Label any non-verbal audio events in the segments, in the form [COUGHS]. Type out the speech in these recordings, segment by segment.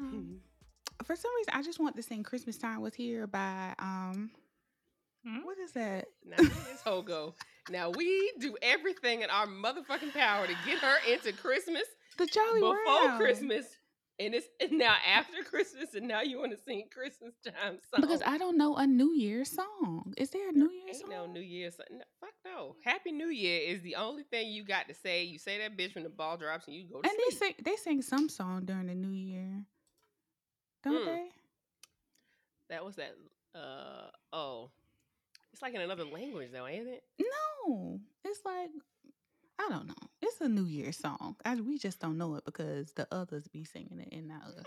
Um, for some reason, I just want to sing "Christmas Time Was Here" by um, Hmm? what is that? Now, this whole go. Now, we do everything in our motherfucking power to get her into Christmas The Jolly before Round. Christmas. And it's and now after Christmas, and now you want to sing Christmas time song. Because I don't know a New Year's song. Is there a New Year's Ain't song? no New Year's. song. No, fuck no. Happy New Year is the only thing you got to say. You say that bitch when the ball drops and you go to and they sleep. sing they sing some song during the New Year, don't Mm. they? That was that. Uh oh, it's like in another language though, ain't it? No, it's like I don't know. It's a New Year song. I, we just don't know it because the others be singing it and not us.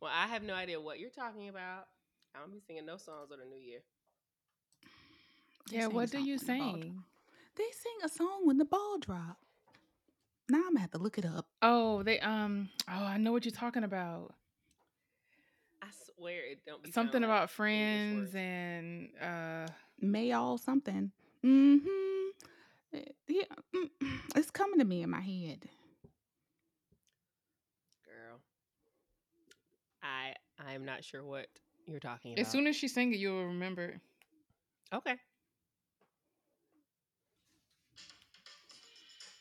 well, I have no idea what you're talking about. I don't be singing no songs of the New Year. They Yeah, what do you when the sing? They sing a song when the ball drop. Now I'm gonna have to look it up. Oh, they um. [SNIFFS] Oh, I know what you're talking about. I swear it don't be Something sounding like about friends and uh. May all something. Mm-hmm. Yeah, mm, [SNIFFS] it's coming to me in my head. girl. I I am not sure what you're talking about. As soon as she sing it, you'll remember. okay.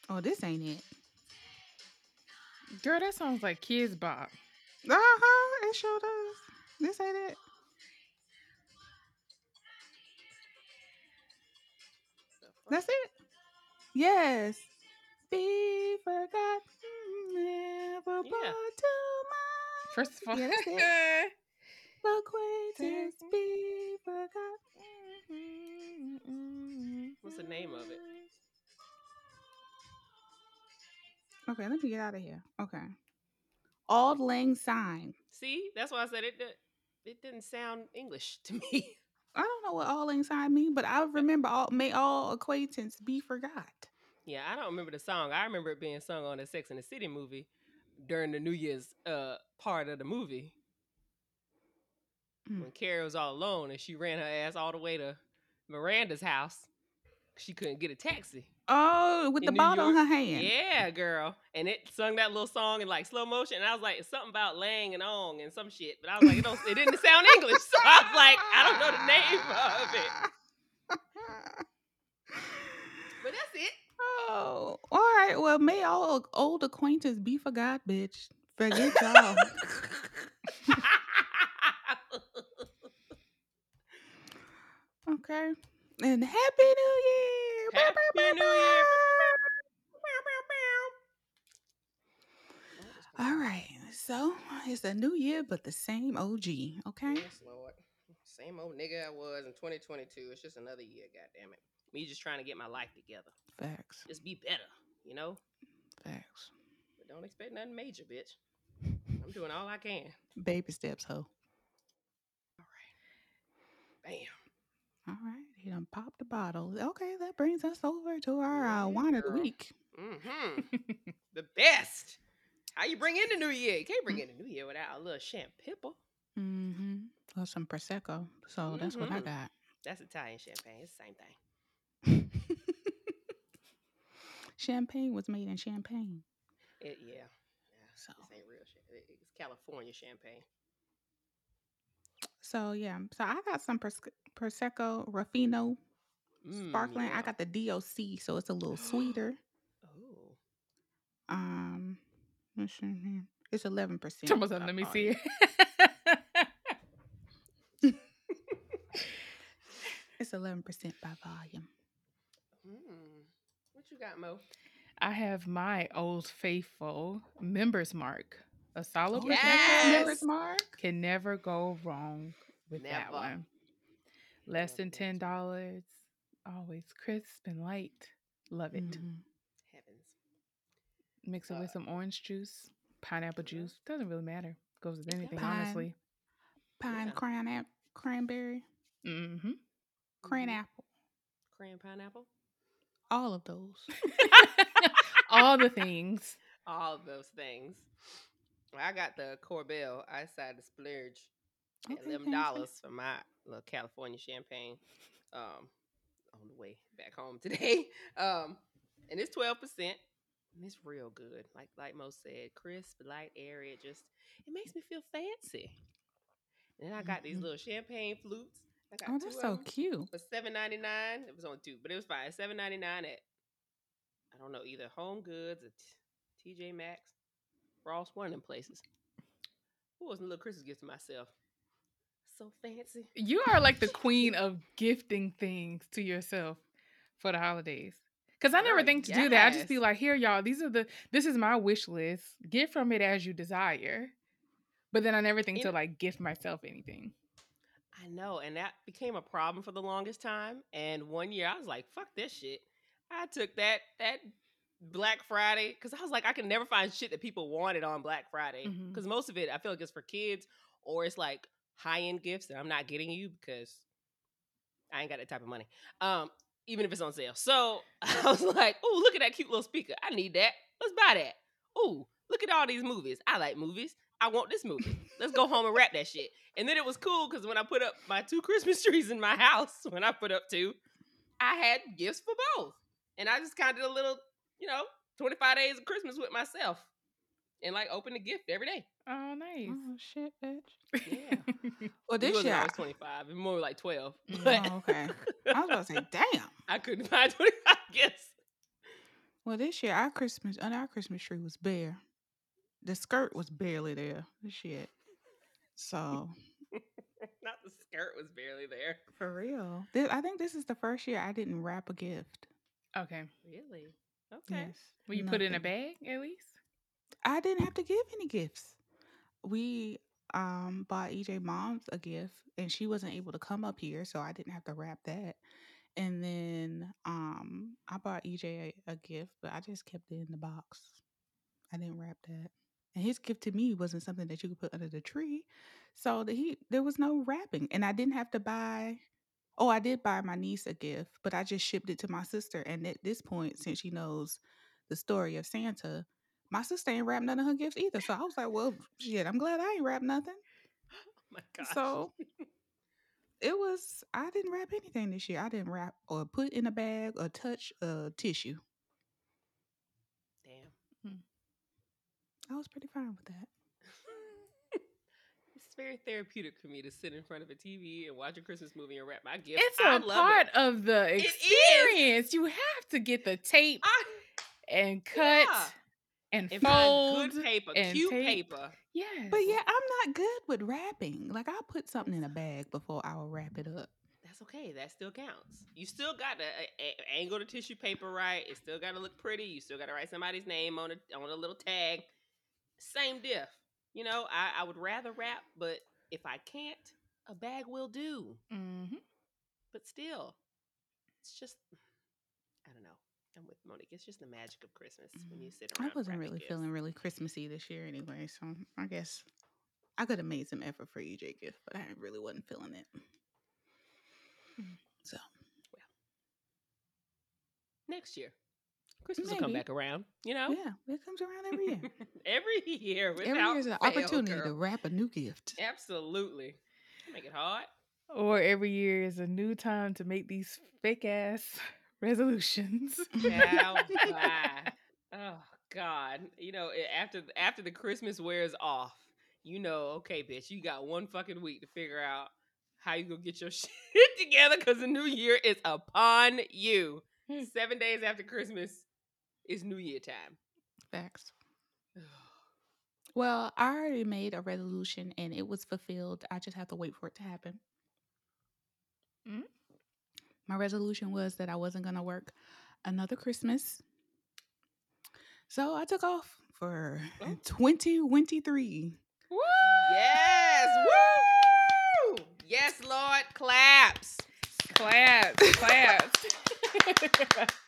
Oh, this ain't it. Girl, that sounds like Kidz Bop. Uh huh. It sure does. This ain't it. That's it. Yes. Be forgot, never Yeah. brought to mind. First of all, Yeah, that's it. [LAUGHS] Acquaintance be forgot. What's the name of it? Okay, let me get out of here. Okay. Auld Lang Syne. See, that's why I said it. It didn't sound English [LAUGHS] to me. I don't know what Auld Lang Syne mean, but I remember all may all acquaintance be forgot. Yeah, I don't remember the song. I remember it being sung on the Sex and the City movie during the New Year's uh part of the movie Mm. when Carrie was all alone and she ran her ass all the way to Miranda's house. She couldn't get a taxi. Oh, with the New bottle in her hand. Yeah, girl. And it sung that little song in like slow motion. And I was like, it's something about Lang and Ong and some shit. But I was like, it, don't, it didn't sound English. [LAUGHS] So I was like, I don't know the name of it. [LAUGHS] But that's it. Oh, all right. Well, may all old acquaintance be forgot, bitch. Forget y'all. [LAUGHS] okay. And Happy New Year. Happy bow, bow, New Year. bow. All right. So it's a new year, but the same OG. Okay. Yes, Lord. Same old nigga I was in 2022. It's just another year, goddammit. Me just trying to get my life together. Facts. Just be better, you know? Facts. But don't expect nothing major, bitch. I'm doing all I can. Baby steps, ho. All right. Bam. All right. He done popped the bottle. Okay, that brings us over to our uh, wine of the week. Mm-hmm. [LAUGHS] the best. How you bring in the new year? You can't bring in the new year without a little champagne. Mm-hmm. Or some prosecco. So that's what I Mhm. got. That's Italian champagne. It's the same thing. [LAUGHS] Champagne was made in Champagne. It, yeah. yeah. So- This ain't real. It- It's California champagne. So yeah. So I got some pros- prosecco Ruffino Mm, sparkling. I got the DOC, so it's a little [GASPS] sweeter. Oh. Um, what's in here? It's eleven percent. Said, let me see it. [LAUGHS] It's eleven percent by volume. Mm. What you got, Mo? I have my Old Faithful members mark. A solid Oh, yes! Member's Mark. can never go wrong with that one. Less than ten dollars. Always crisp and light. Love it. Mhm. Heavens. Mix it with Uh, some orange juice, pineapple yeah. juice. Doesn't really matter. Goes with anything. Pine. honestly. Pine Yeah. cran cranberry, Mm-hmm. cran Mhm. apple, Crayon pineapple. all of those. [LAUGHS] All the things. All of those things. I got the Korbel. I decided to splurge Okay, eleven dollars for my little California champagne. Um, on the way back home [LAUGHS] today. Um, and it's twelve percent. And it's real good. Like like most said, crisp, light, airy. It just it makes me feel fancy. And then I got these Mhm. little champagne flutes. I got Oh, that's of so cute. for seven ninety nine. It was on two, but it was fine. Seven ninety nine at I don't know either HomeGoods or TJ Maxx, Ross, one of them places. What was a little Christmas gift to myself? So fancy. You are like the queen [LAUGHS] of gifting things to yourself for the holidays. Cause I oh, never Girl, think to do that. I just be like, here, y'all. These are the. This is my wish list. Get from it as you desire. But then I never think to like gift myself anything. I know, and that became a problem for the longest time. And one year I was like, "Fuck this shit." I took that that Black Friday because I was like, I can never find shit that people wanted on Black Friday because most of it I feel like it's for kids or it's like high end gifts that I'm not getting you because I ain't got that type of money. Um, even if it's on sale. So [LAUGHS] I was like, "Oh, look at that cute little speaker. I need that. Let's buy that. Oh, look at all these movies. I like movies. I want this movie. Let's go home and wrap that shit." And then it was cool because when I put up my two [LAUGHS] Christmas trees in my house, when I put up two, I had gifts for both. And I just kind of did a little, you know, 25 days of Christmas with myself and like open a gift every day. Oh, nice. Oh shit, bitch. Yeah. [LAUGHS] Well, this wasn't year, always 25, it more like 12. Mm. But Oh, [LAUGHS] okay. I was about to say, damn. I couldn't find [LAUGHS] 25 gifts. Well, this year our Christmas and our Christmas tree was bare. The skirt was barely there. This shit. So Not the skirt was barely there. for real, this, I think this is the first year I didn't wrap a gift. okay. Really? Okay. Yes. Will you put it in a bag at least? I didn't have to give any gifts. We um bought EJ mom's a gift and she wasn't able to come up here, so I didn't have to wrap that. And then um I bought EJ a, a gift, but I just kept it in the box. I didn't wrap that. And his gift to me wasn't something that you could put under the tree. So the, he there was no wrapping. And I didn't have to buy Oh, I did buy my niece a gift, but I just shipped it to my sister. And at this point, since she knows the story of Santa, my sister ain't wrapped none of her gifts either. So I was like, well, shit, I'm glad I ain't wrapped nothing. Oh [LAUGHS] my. So it was, I didn't wrap anything this year. I didn't wrap or put in a bag or touch a tissue. Damn. Mm. I was pretty fine with that. It's very therapeutic for me to sit in front of a TV and watch a Christmas movie and wrap my gift. It's I a love part it. of the experience. You have to get the tape I, and cut Yeah. and and fold. good paper, and cute tape. paper. Yes. But yeah, I'm not good with wrapping. Like I'll put something in a bag before I'll wrap it up. That's okay. That still counts. You still got to uh, angle the tissue paper right. It still got to look pretty. You still got to write somebody's name on a on a little tag. Same diff. You know, I, I would rather wrap, but if I can't, a bag will do. hmm But still, it's just I don't know. I'm with Monique. It's just the magic of Christmas when you sit I wasn't really gifts. feeling really Christmassy this year anyway, so I guess I could have made some effort for you, Jacob, but I really wasn't feeling it. So well, next year. Christmas will come back around. You know, yeah, it comes around every year. [LAUGHS] every year. every year is an fail, opportunity to wrap a new gift. Absolutely. Make it hard. Or every year is a new time to make these fake ass [LAUGHS] resolutions. [LAUGHS] How bye. Oh God. You know, after after the Christmas wears off, you know, okay, bitch, you got one fucking week to figure out how you gonna get your shit together because the new year is upon you. Hmm. Seven days after Christmas is New Year time. Facts. Well, I already made a resolution and it was fulfilled. I just have to wait for it to happen. Mm. My resolution was that I wasn't going to work another Christmas. So I took off for Oh. 2023. Woo! Yes! Woo! Yes, Lord, claps. Claps, claps. [LAUGHS] [LAUGHS]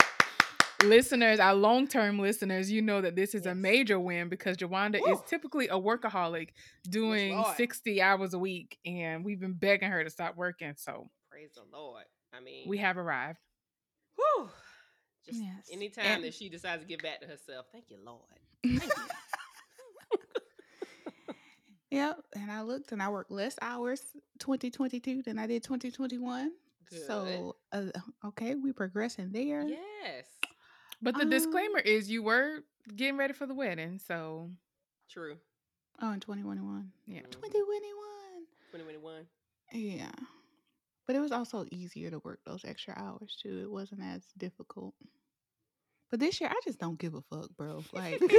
listeners, our long term listeners, you know that this is a major win because Jawanda is typically a workaholic doing Lord. 60 hours a week, and we've been begging her to stop working. So Praise the Lord. I mean, we have arrived. whew, just Yes. anytime And- that she decides to get back to herself, thank you, Lord. Thank you. [LAUGHS] Yep. And I looked and I worked less hours 2022 than I did 2021. Good. So, uh, okay, we progressing there. yes, But the Um, disclaimer is you were getting ready for the wedding. So true. Oh, in 2021. yeah. Mhm. 2021. 2021. Yeah. But it was also easier to work those extra hours too. It wasn't as difficult. But this year, I just don't give a fuck, bro. Like, [LAUGHS]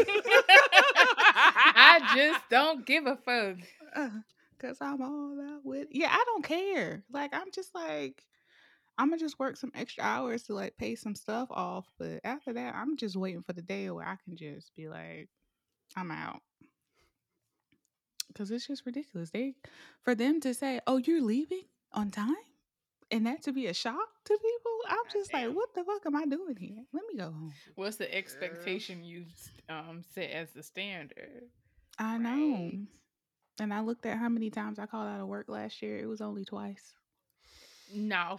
I just don't give a fuck. because I'm all out with Yeah, I don't care. Like, I'm just like, I'm going to just work some extra hours to like pay some stuff off. But after that, I'm just waiting for the day where I can just be like, I'm out. Because it's just ridiculous. They, for them to say, oh, you're leaving on time? And that to be a shock to people, I'm just like, what the fuck am I doing here? Let me go home. What's the expectation you um set as the standard? I know. Right. And I looked at how many times I called out of work last year. It was only twice. No.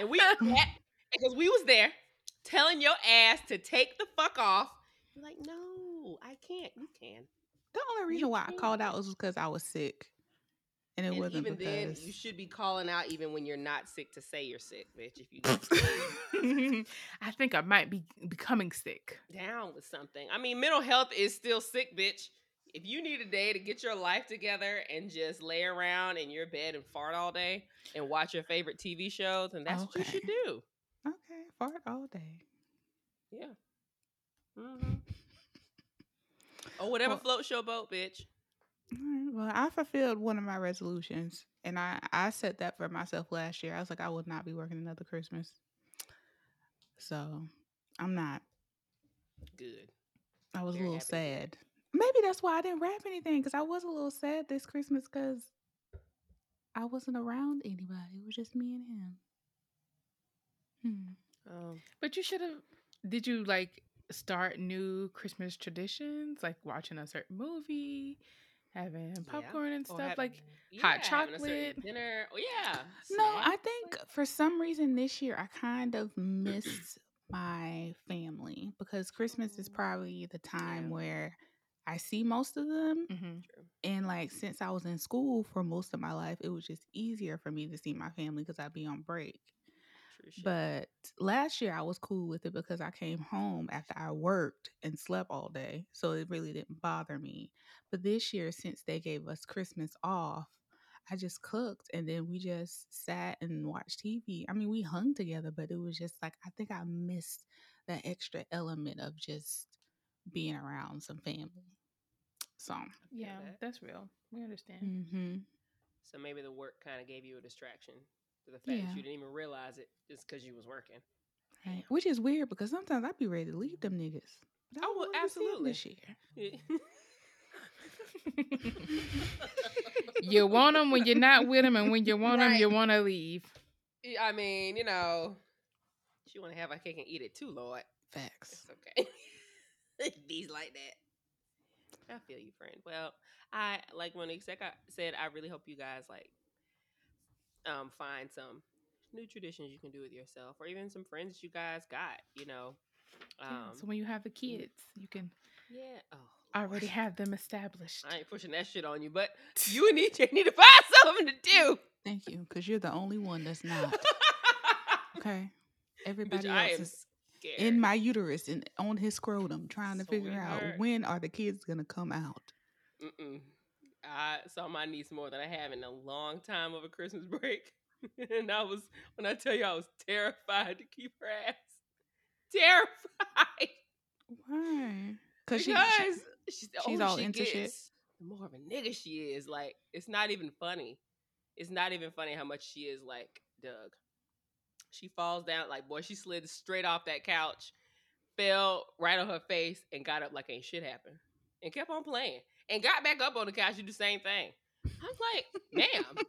And we [LAUGHS] because we was there telling your ass to take the fuck off. You're like, no, I can't. You can. The only You reason why I can't. called out was because I was sick. And it and wasn't even then, because you should be calling out even when you're not sick to say you're sick, bitch. If you [LAUGHS] [LAUGHS] I think I might be becoming sick. down with something. I mean, mental health is still sick, bitch. If you need a day to get your life together and just lay around in your bed and fart all day and watch your favorite TV shows, then that's what you should do. Okay, fart all day. Yeah. [LAUGHS] hmm Or whatever Well- floats your boat, bitch. Well, I fulfilled one of my resolutions, and I I set that for myself last year. I was like, I would not be working another Christmas, so I'm not. Good. I was Very a little happy sad. Maybe that's why I didn't wrap anything because I was a little sad this Christmas because I wasn't around anybody. It was just me and him. Hmm. Um, But you should have. Did you like start new Christmas traditions, like watching a certain movie, having popcorn and stuff? having- like yeah, hot having a certain chocolate. dinner. Oh yeah. No, I think for some reason this year I kind of missed my family because Christmas is Mm. probably the time Yeah. where I see most of them. hmm And like since I was in school for most of my life, it was just easier for me to see my family because I'd be on break. But last year I was cool with it because I came home after I worked and slept all day. So it really didn't bother me. But this year, since they gave us Christmas off, I just cooked and then we just sat and watched TV. I mean, we hung together, but it was just like, I think I missed that extra element of just being around some family. So, Yeah, that. that's real. We understand. hmm So maybe the work kind of gave you a distraction to the fact that you didn't even realize it just because you was working. right. which is weird because sometimes I'd be ready to leave them niggas. But I Oh, well, wanna see 'em absolutely. This year. [LAUGHS] you want them when you're not with them, and when you want them, you want to leave. I mean, you know, she want to have her cake and eat it too, Lord. Facts. It's okay. [LAUGHS] These like that. I feel you, friend. Well, I like Monique said. I said I really hope you guys like um find some new traditions you can do with yourself, or even some friends you guys got. You know, Yeah, um, so when you have the kids, you can yeah. Oh, already have them established. I ain't pushing that shit on you, but you and EJ need to [LAUGHS] find something to do. Thank you, because you're the only one that's not. [LAUGHS] Okay. Everybody Bitch, else is scared. in my uterus and on his scrotum trying to figure out when are the kids gonna come out. Mm-mm. I saw my niece more than I have in a long time over Christmas [LAUGHS] break. and I was, when I tell you, I was terrified to keep her ass. Terrified. Why? Because Because she, she's, she's older all she into shit? The more of a nigga she is. Like, it's not even funny. It's not even funny how much she is like Doug. She falls down, like, boy, she slid straight off that couch, fell right on her face, and got up like ain't shit happened. And kept on playing. And got back up on the couch to do the same thing. I was like, ma'am,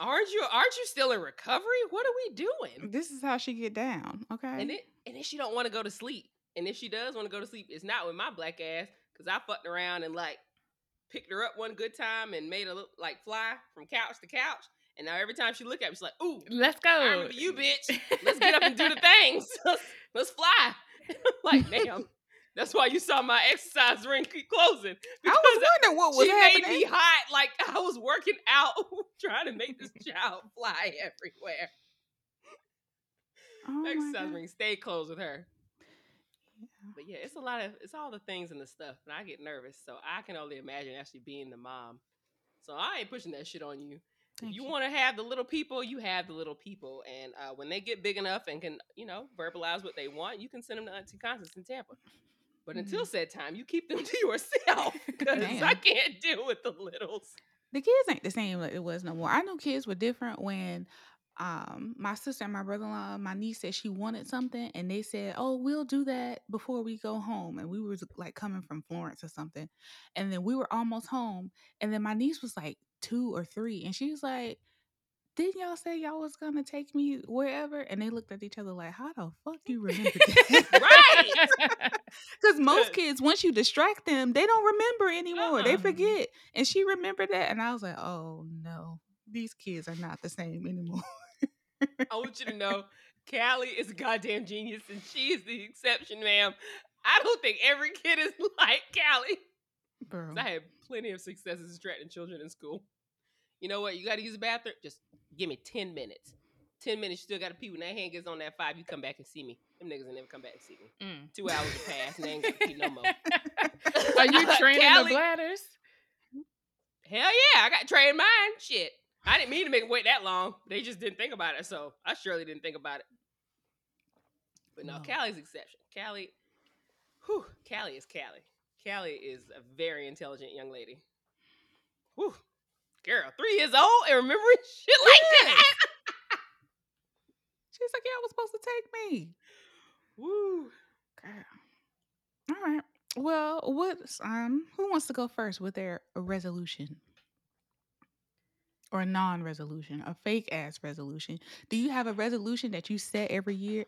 Aren't you? Aren't you still in recovery? What are we doing? This is how she get down. Okay. And it, and then she don't want to go to sleep. And if she does want to go to sleep, it's not with my black ass because I fucked around and like picked her up one good time and made her look like fly from couch to couch. And now every time she look at me, she's like, "Ooh, Let's go! I remember you, bitch. Let's get up and do the [LAUGHS] things. [LAUGHS] Let's, let's fly." [LAUGHS] like, damn. That's why you saw my exercise ring keep closing. I was wondering what was she happening. made me hot. Like I was working out, trying to make this child fly everywhere. Oh exercise ring stay closed with her. But yeah, it's a lot of it's all the things and the stuff, and I get nervous. So I can only imagine actually being the mom. So I ain't pushing that shit on you. Thank if you, want to have the little people, you have the little people, and uh, when they get big enough and can, you know, verbalize what they want, you can send them to Auntie Constance in Tampa. But until said time, you keep them [LAUGHS] to yourself [LAUGHS] because I can't deal with the littles. the kids ain't the same like it was no more. I know kids were different when um my sister and my brother-in-law, my niece said she wanted something and they said, "Oh, we'll do that before we go home." And we were like coming from Florence or something. And then we were almost home and then my niece was like 2 or 3 and she was like, "Didn't y'all say y'all was going to take me wherever?" And they looked at each other like, "How the fuck you remember that?" [LAUGHS] Right. [LAUGHS] Because most kids, once you distract them, they don't remember anymore. They Uh-uh. forget. And she remembered that. And I was like, oh no, these kids are not the same anymore. [LAUGHS] I want you to know, Callie is a goddamn genius, and she is the exception, ma'am. I don't think every kid is like Callie. 'Cause I had plenty of successes distracting children in school. You know what? You got to use the bathroom. Just give me ten minutes. Ten minutes. You still got to pee. When that hand gets on that five, you come back and see me. Them niggas will never come back and see me. Mm. Two hours have passed, and they ain't got to pee no more. [LAUGHS] Are you [LAUGHS] training the Callie- bladders? Hell yeah, I got trained mine. Shit. I didn't mean to make them wait that long. They just didn't think about it, so I surely didn't think about it. But no, No. Callie's exception. Callie, whew, Callie is Callie. Callie is a very intelligent young lady. Whew, girl, three years old and remembering [LAUGHS] shit like that. She's like, yeah, I was supposed to take me. Woo. Girl. All right. Well, what's um who wants to go first with their resolution? Or a non-resolution, a fake ass resolution. Do you have a resolution that you set every year?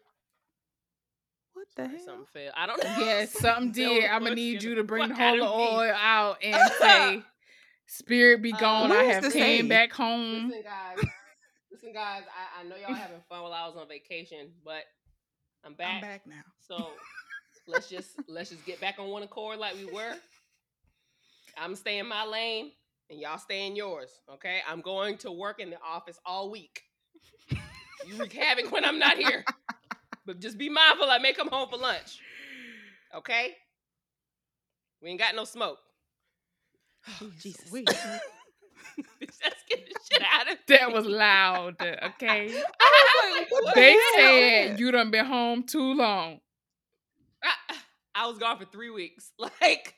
What the hell? Something failed. I don't know. Yes, [LAUGHS] something did. I'm gonna need you to bring the whole oil out and [LAUGHS] say, "Spirit be Uh, gone. what I have came saying? back home." Listen, guys. Listen, guys. I, I know y'all having fun while I was on vacation, but I'm back. I'm back now. So [LAUGHS] let's just let's just get back on one accord like we were. I'm staying my lane and y'all stay in yours. Okay. I'm going to work in the office all week. You wreak havoc when I'm not here. But just be mindful I may come home for lunch. Okay? We ain't got no smoke. Oh, Jesus. Sweet. [LAUGHS] Bitch, Let's get this shit out of [LAUGHS] That was loud. Okay. [LAUGHS] I was like, They what the hell? said you done been home too long. I, I was gone for three weeks. Like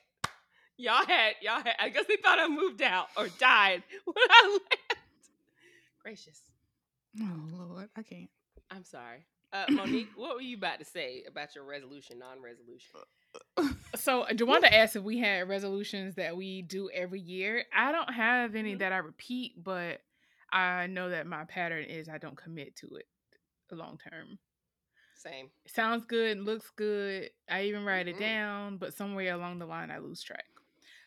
y'all had y'all had. I guess they thought I moved out or died when I left. Gracious. Oh Lord, I can't. I'm sorry. Uh, Monique, what were you about to say about your resolution, non-resolution? So Jawanda asked if we had resolutions that we do every year. I don't have any Mhm. that I repeat, but I know that my pattern is I don't commit to it long term. Same. It sounds good, looks good. I even write Mhm. it down, but somewhere along the line I lose track.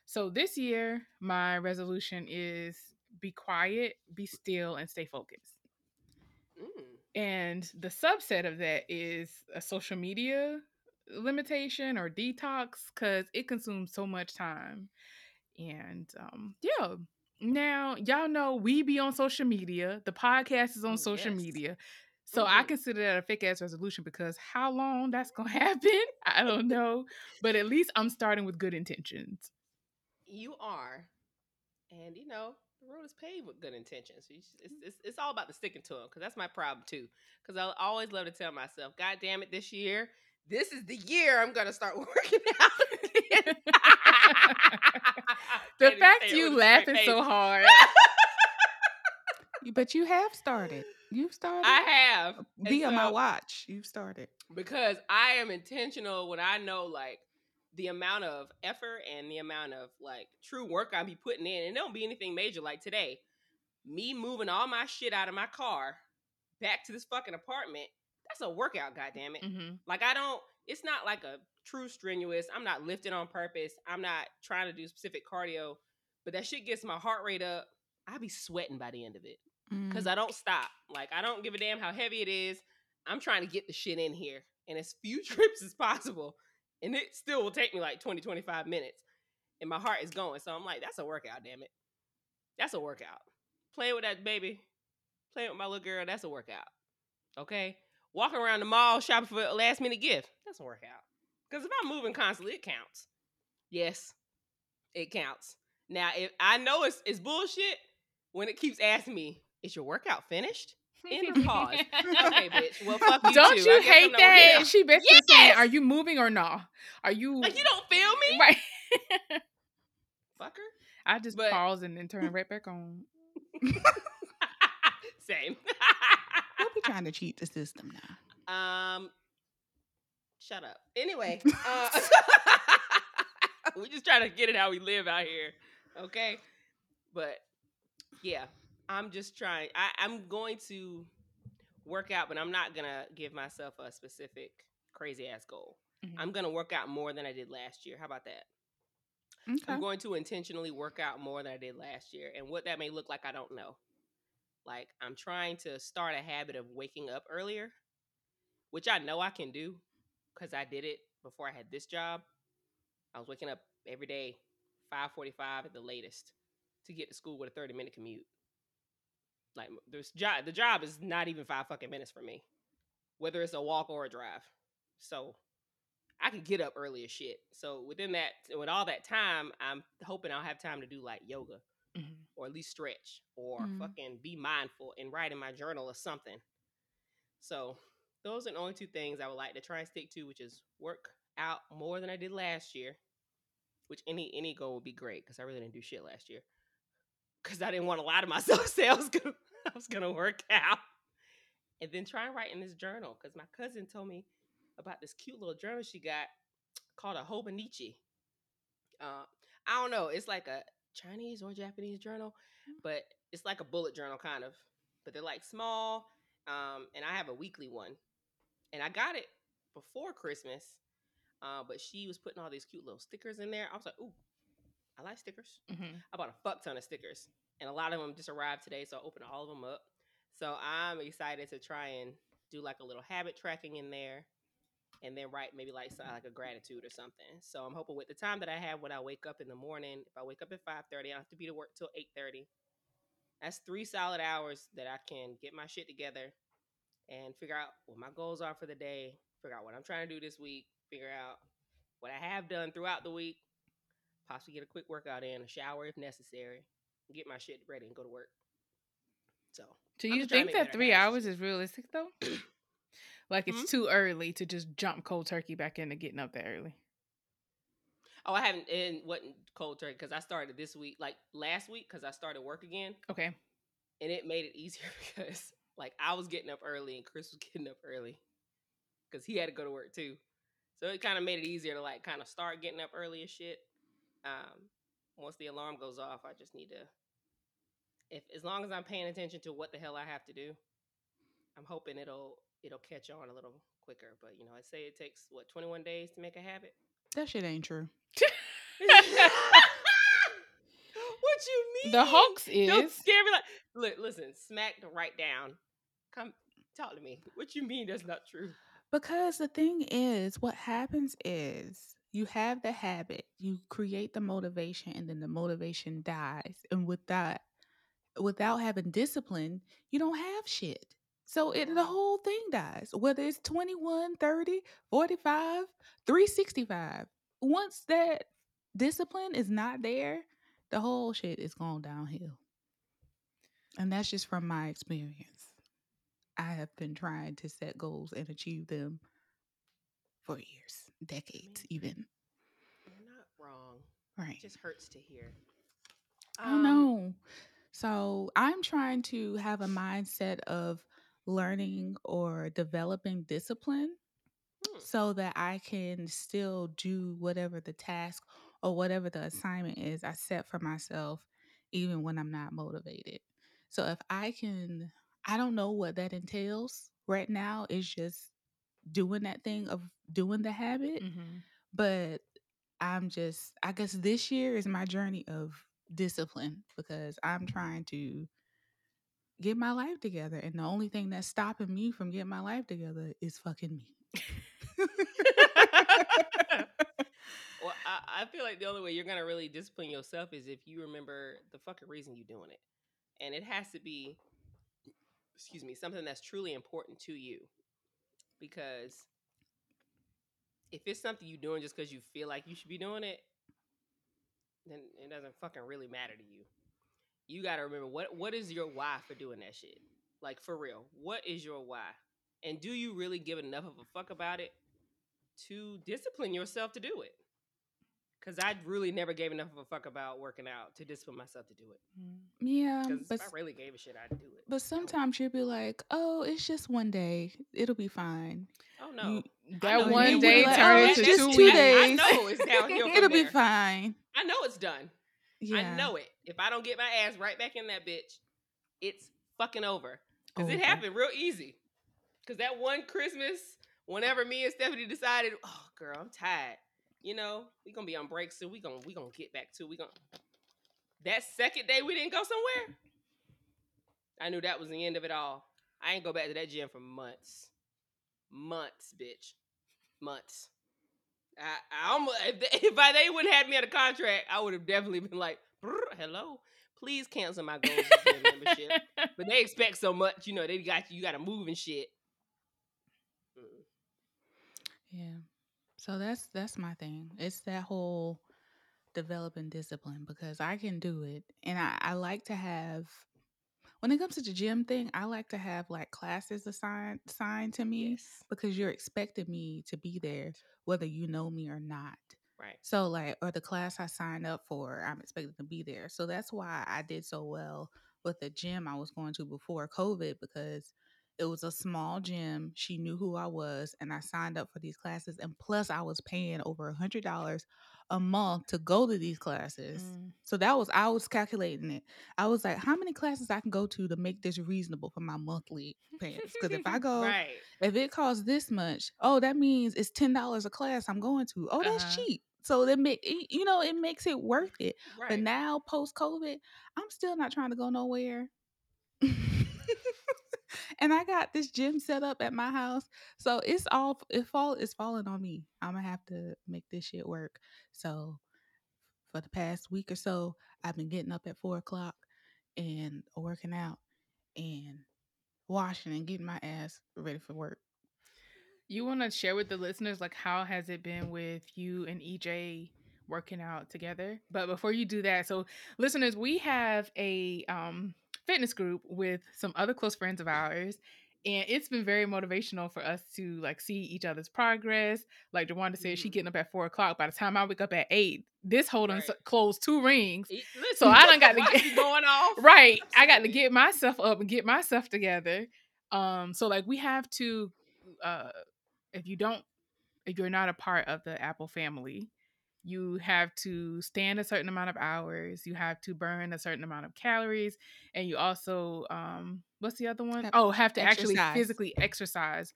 So this year, my resolution is be quiet, be still, and stay focused. Mm. And the subset of that is a social media limitation or detox because it consumes so much time. And um, yeah, now y'all know we be on social media. The podcast is on Oh, social media. So I Mhm. consider that a fake ass resolution because how long that's gonna [LAUGHS] happen, I don't know. But at least I'm starting with good intentions. You are, and you know the road is paved with good intentions. It's, it's, it's all about the sticking to them because that's my problem too. Because I always love to tell myself, "God damn it, this year, this is the year I'm gonna start [LAUGHS] working out." The Can't fact you with a straight laughing so hard. But you have started. You've started. I have and Via my watch. You've started. because I am intentional when I know like the amount of effort and the amount of like true work I be putting in, and it don't be anything major like today. me moving all my shit out of my car back to this fucking apartment, that's a workout, goddamn it. Mm-hmm. Like I don't it's not like a true strenuous. I'm not lifting on purpose. I'm not trying to do specific cardio, but that shit gets my heart rate up. I be sweating by the end of it because I don't stop. Like I don't give a damn how heavy it is. I'm trying to get the shit in here and as few [LAUGHS] trips as possible. And it still will take me like 20, 25 minutes. And my heart is going. So I'm like, that's a workout, damn it. That's a workout. Playing with that baby, playing with my little girl, that's a workout. Okay? Walking around the mall shopping for a last minute gift, that's a workout. Because if I'm moving constantly, it counts. Yes, it counts. Now, if I know it's, it's bullshit when it keeps asking me, is your workout finished? End of pause. Okay, bitch. Well, fuck [LAUGHS] you Don't too. You hate that? out. She basically saying, "Are you moving or not? Are you Like, you don't feel me? right?" Fucker. [LAUGHS] I just But- pause and then turn right back on. [LAUGHS] Same. Trying to cheat the system now. um, shut up. Anyway, [LAUGHS] uh, [LAUGHS] we just trying to get it how we live out here, okay? But yeah, I'm just trying. I, I'm going to work out, but I'm not gonna give myself a specific crazy ass goal. Mhm. I'm gonna work out more than I did last year. How about that? Okay. I'm going to intentionally work out more than I did last year. And what that may look like, I don't know. Like, I'm trying to start a habit of waking up earlier, which I know I can do because I did it before I had this job. I was waking up every day, 5:45 at the latest, to get to school with a 30 minute commute. Like, there's job. The job is not even five fucking minutes for me, whether it's a walk or a drive. So I could get up early as shit. So within that, with all that time, I'm hoping I'll have time to do like yoga. Or at least stretch or Mhm. fucking be mindful and write in my journal or something. So those are the only two things I would like to try and stick to, which is work out more than I did last year. Which any any goal would be great because I really didn't do shit last year. Because I didn't want to lie to myself, [LAUGHS] say I was gonna I was gonna work out, and then try and write in this journal. Because my cousin told me about this cute little journal she got called a Hobonichi. Uh, I don't know. It's like a Chinese or Japanese journal, but it's like a bullet journal kind of. But they're like small. Um, and I have a weekly one, and I got it before Christmas. Uh, but she was putting all these cute little stickers in there. I was like, ooh, I like stickers. Mhm. I bought a fuck ton of stickers, and a lot of them just arrived today, so I opened all of them up. So I'm excited to try and do like a little habit tracking in there, and then write maybe like some, like a gratitude or something. So I'm hoping with the time that I have when I wake up in the morning, if I wake up at 5:30, I don't have to be to work till 8:30. That's three solid hours that I can get my shit together and figure out what my goals are for the day, figure out what I'm trying to do this week, figure out what I have done throughout the week, possibly get a quick workout in, a shower if necessary, get my shit ready and go to work. So, Do you just trying to think that three hours is realistic though? [CLEARS THROAT] like it's Hmm? too early to just jump cold turkey back into getting up that early. oh, I haven't and wasn't cold turkey because I started this week, like last week, because I started work again, Okay. and it made it [LAUGHS] easier because like I was getting up early and Chris was [LAUGHS] getting up early because he had to go to work too. So it kind of made it easier to like kind of start getting up early and shit. Um, once the alarm goes off, I just need to. If as long as I'm paying attention to what the hell I have to do, I'm hoping it'll it'll catch on a little quicker. But you know, I say it takes what 21 days to make a habit. That shit ain't true. [LAUGHS] what you mean? The hoax is Don't scare me like look, listen, smack the right down. Come talk to me. What you mean that's not true? Because the thing is, what happens is you have the habit, you create the motivation, and then the motivation dies. And with that, without having discipline, you don't have shit. So it the whole thing dies. Whether it's 21, 30, 45, 365. Once that discipline is not there, the whole shit is going downhill. And that's just from my experience. I have been trying to set goals and achieve them for years, decades, even. You're not wrong. Right. It just hurts to hear. I um know. So I'm trying to have a mindset of learning or developing discipline Hmm. so that I can still do whatever the task or whatever the assignment is I set for myself, even when I'm not motivated. So if I can, I don't know what that entails right now. It's just doing that thing of doing the habit. Mm-hmm. But I'm just, I guess this year is my journey of discipline because I'm trying to get my life together. And the only thing that's stopping me from getting my life together is fucking me. [LAUGHS] well, I, I feel like the only way you're gonna really discipline yourself is if you remember the fucking reason you're doing it, and it has to be, excuse me, something that's truly important to you. Because if it's something you're doing just because you feel like you should be doing it, then it doesn't fucking really matter to you. You gotta remember what what is your why for doing that shit. Like for real, what is your why? And do you really give enough of a fuck about it to discipline yourself to do it? Because I really never gave enough of a fuck about working out to discipline myself to do it. Mm-hmm. Yeah, but if I really gave a shit, I'd do it. but sometimes you'll be like, "Oh, it's just one day. It'll be fine." Oh no, You- That one day like, turned "Oh, into two two days. I know it's downhill. [LAUGHS] It'll be fine. I know it's done. Yeah, I know it. If I don't get my ass right back in that bitch, it's fucking over. Because it happened real easy. Because that one Christmas, whenever me and Stephanie decided, oh girl, I'm tired. You know, we gonna be on break soon. We gonna we gonna get back to we gonna that second day we didn't go somewhere. I knew that was the end of it all. I ain't go back to that gym for months. Months, bitch. Months. I, I almost if they, if I, they wouldn't have had me at a contract, I would have definitely been like, "Hello, please cancel my gold membership." [LAUGHS] But they expect so much, you know. They got you, you got to move and shit. Mm. yeah. So that's that's my thing. It's that whole developing discipline because I can do it, and I, I like to have. When it comes to the gym thing, I like to have like classes assigned assigned to me Yes, because you're expecting me to be there whether you know me or not. right. So like or the class I signed up for, I'm expected to be there. So that's why I did so well with the gym I was going to before COVID because it was a small gym. She knew who I was and I signed up for these classes and plus I was paying over a hundred dollars a month to go to these classes. Mm. So that was I was calculating it. I was like, how many classes I can go to to make this reasonable for my monthly payments? Because if I [LAUGHS] go right, if it costs this much, oh, that means it's ten dollars a class I'm going to. Oh, that's Uh-huh. cheap. So that make you know it makes it worth it. right. But now post COVID, I'm still not trying to go nowhere. [LAUGHS] and I got this gym set up at my house, so it's all it fall it's falling on me. I'm gonna have to make this shit work. So for the past week or so, I've been getting up at four o'clock and working out and washing and getting my ass ready for work. You want to share with the listeners like how has it been with you and EJ working out together? But before you do that, so listeners, we have a um fitness group with some other close friends of ours. And it's been very motivational for us to like see each other's progress. Like Jawanda said, she Mhm. getting up at four o'clock. By the time I wake up at eight, this holding Right. closed two rings. E- So I don't got to get going [LAUGHS] off. right. I got to get myself up and get myself together. Um, so like we have to, uh, if you don't, if you're not a part of the Apple family, you have to stand a certain amount of hours. You have to burn a certain amount of calories, and you also, um, what's the other one? Have- Oh, have to actually physically exercise.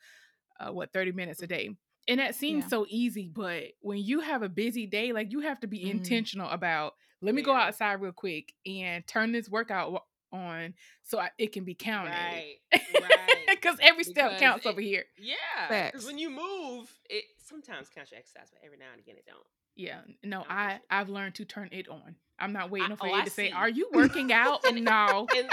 Uh, what thirty minutes a day. And that seems Yeah. so easy, but when you have a busy day, like you have to be Mhm. intentional about let me go outside real quick and turn this workout on so I, it can be counted. Right, right. [LAUGHS] Because every step Because counts it- over here. [LAUGHS] Yeah, because when you move, it sometimes counts your exercise, but every now and again it don't. Yeah. No, No, I. I've learned to turn it on. I'm not waiting for oh, you I to say, see. "Are you [LAUGHS] working out?" no. and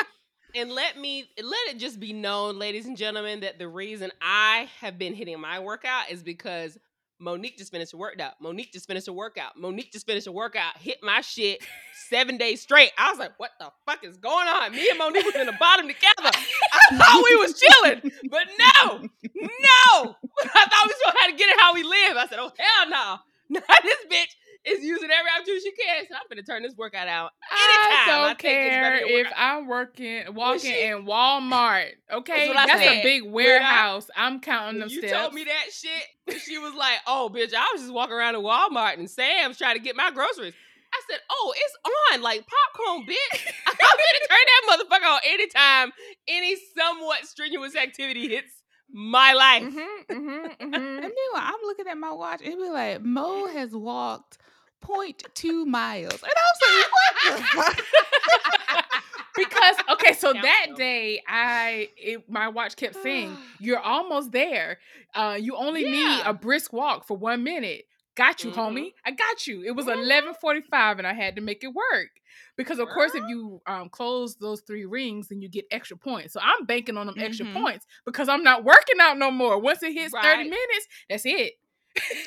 and let me let it just be known, ladies and gentlemen, that the reason I have been hitting my workout is because Monique just finished a workout. Monique just finished a workout. Monique just finished a workout. Hit my shit seven days straight. I was like, what the fuck is going on? Me and Monique was in the bottom together. I thought we was chilling, but no, no. [LAUGHS] I thought we still had to get it how we live. I said, oh hell no. [LAUGHS] This bitch is using every opportunity she can. So I'm gonna turn this workout out. I Anytime I don't it's care if I'm working, walking she- in Walmart. Okay, what I that's a big When I- warehouse. I'm counting them you steps. told me that shit, [LAUGHS] she was like, "Oh, bitch, I was just walking around in Walmart and Sam's trying to get my groceries." I said, "Oh, it's on like popcorn, bitch." [LAUGHS] I'm gonna turn that motherfucker on anytime any somewhat strenuous activity hits my life. Mm-hmm, mm-hmm, And [LAUGHS] mm-hmm. then when I'm looking at my watch, it be like Mo has walked 0.2 miles, and I was like, [LAUGHS] "What [LAUGHS] because okay, so that day I it, my watch kept saying [SIGHS] you're almost there. Uh, you only need a brisk walk for one minute. Got you, Mhm. homie. I got you. It was Mhm. eleven forty five, and I had to make it work because, of course, if you um close those three rings, then you get extra points. So I'm banking on them extra Mhm. points because I'm not working out no more. Once it hits thirty minutes, that's it.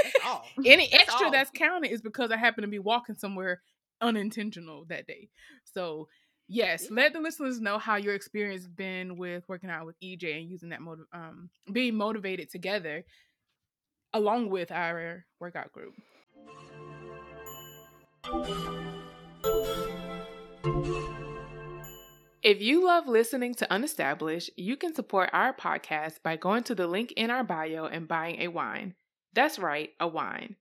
That's all. [LAUGHS] Any That's extra all. that's counted is because I happen to be walking somewhere unintentional that day. So yes, let the listeners know how your experience has been with working out with EJ and using that motiv- um being motivated together along with our workout group. If you love listening to Unestablished, you can support our podcast by going to the link in our bio and buying a wine. That's right, a wine.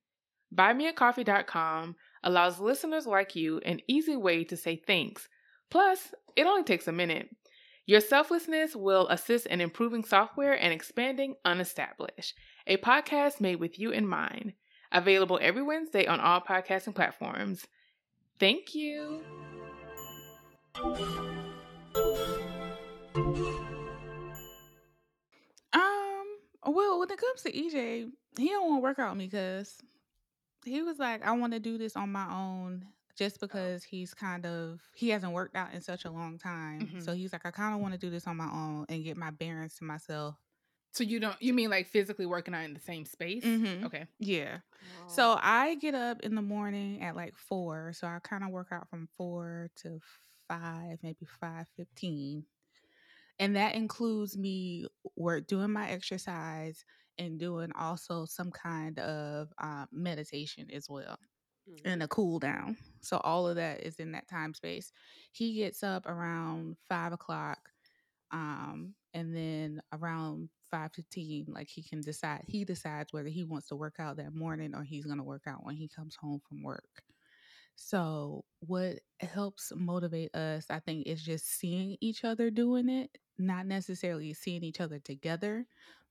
BuyMeACoffee.com allows listeners like you an easy way to say thanks. Plus, it only takes a minute. Your selflessness will assist in improving software and expanding Unestablished, a podcast made with you in mind. Available every Wednesday on all podcasting platforms. Thank you. Um, well, when it comes to EJ, he don't want to work out with me because he was like, I want to do this on my own just because he's kind of he hasn't worked out in such a long time. Mhm. So he's like, I kind of want to do this on my own and get my bearings to myself. So you don't you mean like physically working out in the same space? Mhm. Okay. Yeah. Oh. So I get up in the morning at like four. So I kind of work out from four to five, maybe five fifteen, and that includes me work doing my exercise and doing also some kind of uh, meditation as well Mhm. and a cool down. So all of that is in that time space. He gets up around five o'clock, um, and then around five fifteen, like he can decide. He decides whether he wants to work out that morning or he's gonna work out when he comes home from work. So what helps motivate us, I think, is just seeing each other doing it, not necessarily seeing each other together,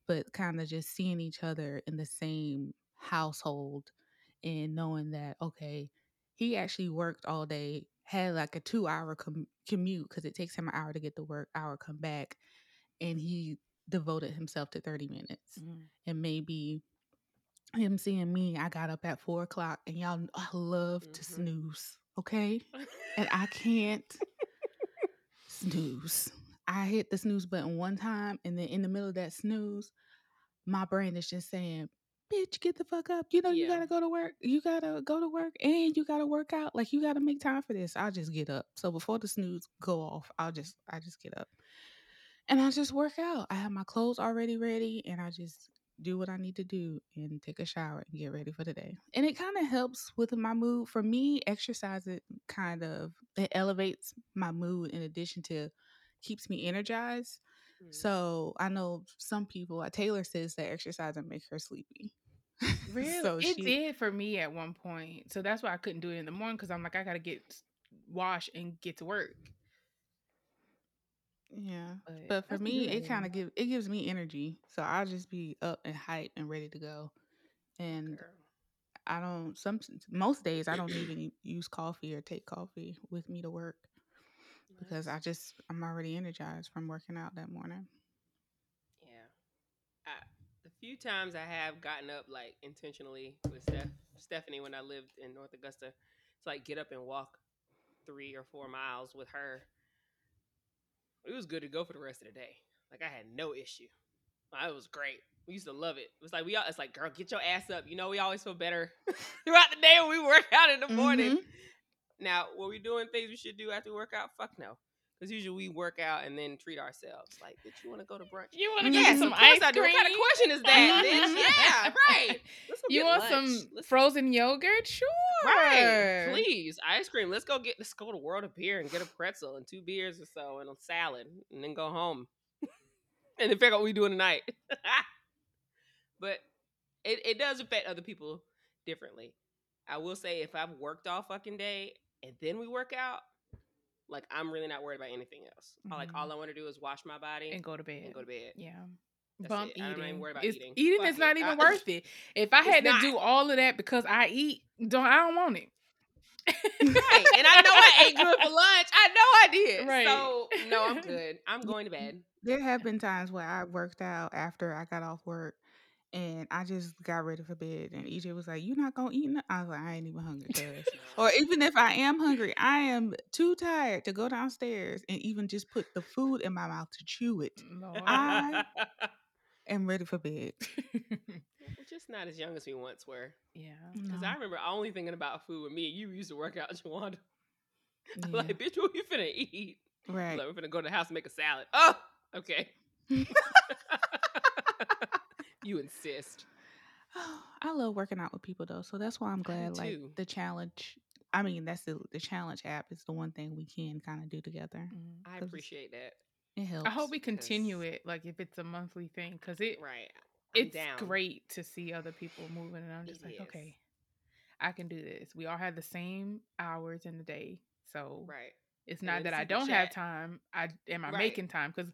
but kind of just seeing each other in the same household and knowing that okay he actually worked all day had like a two hour com- commute because it takes him an hour to get to work hour come back and he devoted himself to 30 minutes and maybe him seeing me i got up at four o'clock and y'all i love to Mhm. snooze okay? And i [LAUGHS] can't snooze. I hit the snooze button one time and then in the middle of that snooze my brain is just saying bitch get the fuck up. You know you gotta go to work. You gotta go to work and you gotta work out. Like you gotta make time for this. I'll just get up. So before the snooze go off i'll just i just get up and i just work out i have my clothes already ready and i just do what i need to do and take a shower and get ready for the day and it kind of helps with my mood for me exercise it kind of it elevates my mood in addition to keeps me energized Mhm. so I know some people, like Taylor says that exercise and make her sleepy. [LAUGHS] Really? so it she, did for me at one point. So that's why I couldn't do it in the morning because I'm like, I gotta get washed and get to work. Yeah. But, But for I can do me, it kind of give it gives me energy. So I'll just be up and hype and ready to go. And Girl. I don't some most days I don't [CLEARS THROAT] even use coffee or take coffee with me to work because I just I'm already energized from working out that morning. Yeah. I, the few times I have gotten up like intentionally with Steph, Stephanie when I lived in North Augusta to like get up and walk three or four miles with her, it was good to go for the rest of the day. Like I had no issue. It was great. We used to love it. It was like we all. It's like, girl, get your ass up. You know, we always feel better [LAUGHS] throughout the day when we work [LAUGHS] out in the morning. Mhm. Now, were we doing things we should do after we work out? Fuck no. Because usually we work out and then treat ourselves. Like, bitch, you want to go to brunch? You want to Yes, get Yes, some of course ice I do. cream? What kind of question is that, [LAUGHS] bitch? [LAUGHS] Yeah, right. Let's go You get want lunch. some Let's- frozen yogurt? Sure. Right, please, ice cream. Let's go get. Let's go to World of Beer and get a pretzel and two beers or so and a salad, and then go home, [LAUGHS] and then figure out what we doing tonight. but it, it does affect other people differently. I will say, if I've worked all fucking day and then we work out, like I'm really not worried about anything else. I Like all mm-hmm. I want to do is wash my body and go to bed. and go to bed. Yeah. That's Bump it. I don't even eating. worry about It's- eating. Eating Fuck is not even I- worth it. If I had to not. do all of that because I eat, don't I don't want it. right. And I know I ate good for lunch. I know I did. [LAUGHS] Right. So no, I'm good. I'm [LAUGHS] going to bed. There have been times where I worked out after I got off work and I just got ready for bed and EJ was like, You not gonna eat? no-" I was like, I ain't even hungry, or [LAUGHS] even if I am hungry, I am too tired to go downstairs and even just put the food in my mouth to chew it. Lord. I- [LAUGHS] Am ready for bed. [LAUGHS] We're just not as young as we once were. yeah. Because No. I remember only thinking about food with me. You used to work out, Jawanda. I'm Yeah, Like, bitch, what you finna eat? right. Like, we're finna go to the house and make a salad. Oh, okay. You insist. I love working out with people though, so that's why I'm glad like the challenge. I mean, that's the the challenge app is the one thing we can kind of do together. Mm. I 'Cause appreciate that. It helps. I hope we continue Yes. it, like if it's a monthly thing, because it Right. I'm it's down. great to see other people moving, and I'm just It like, is. okay, I can do this. We all have the same hours in the day, so Right. it's not in that I don't have time. I am I Right. making time because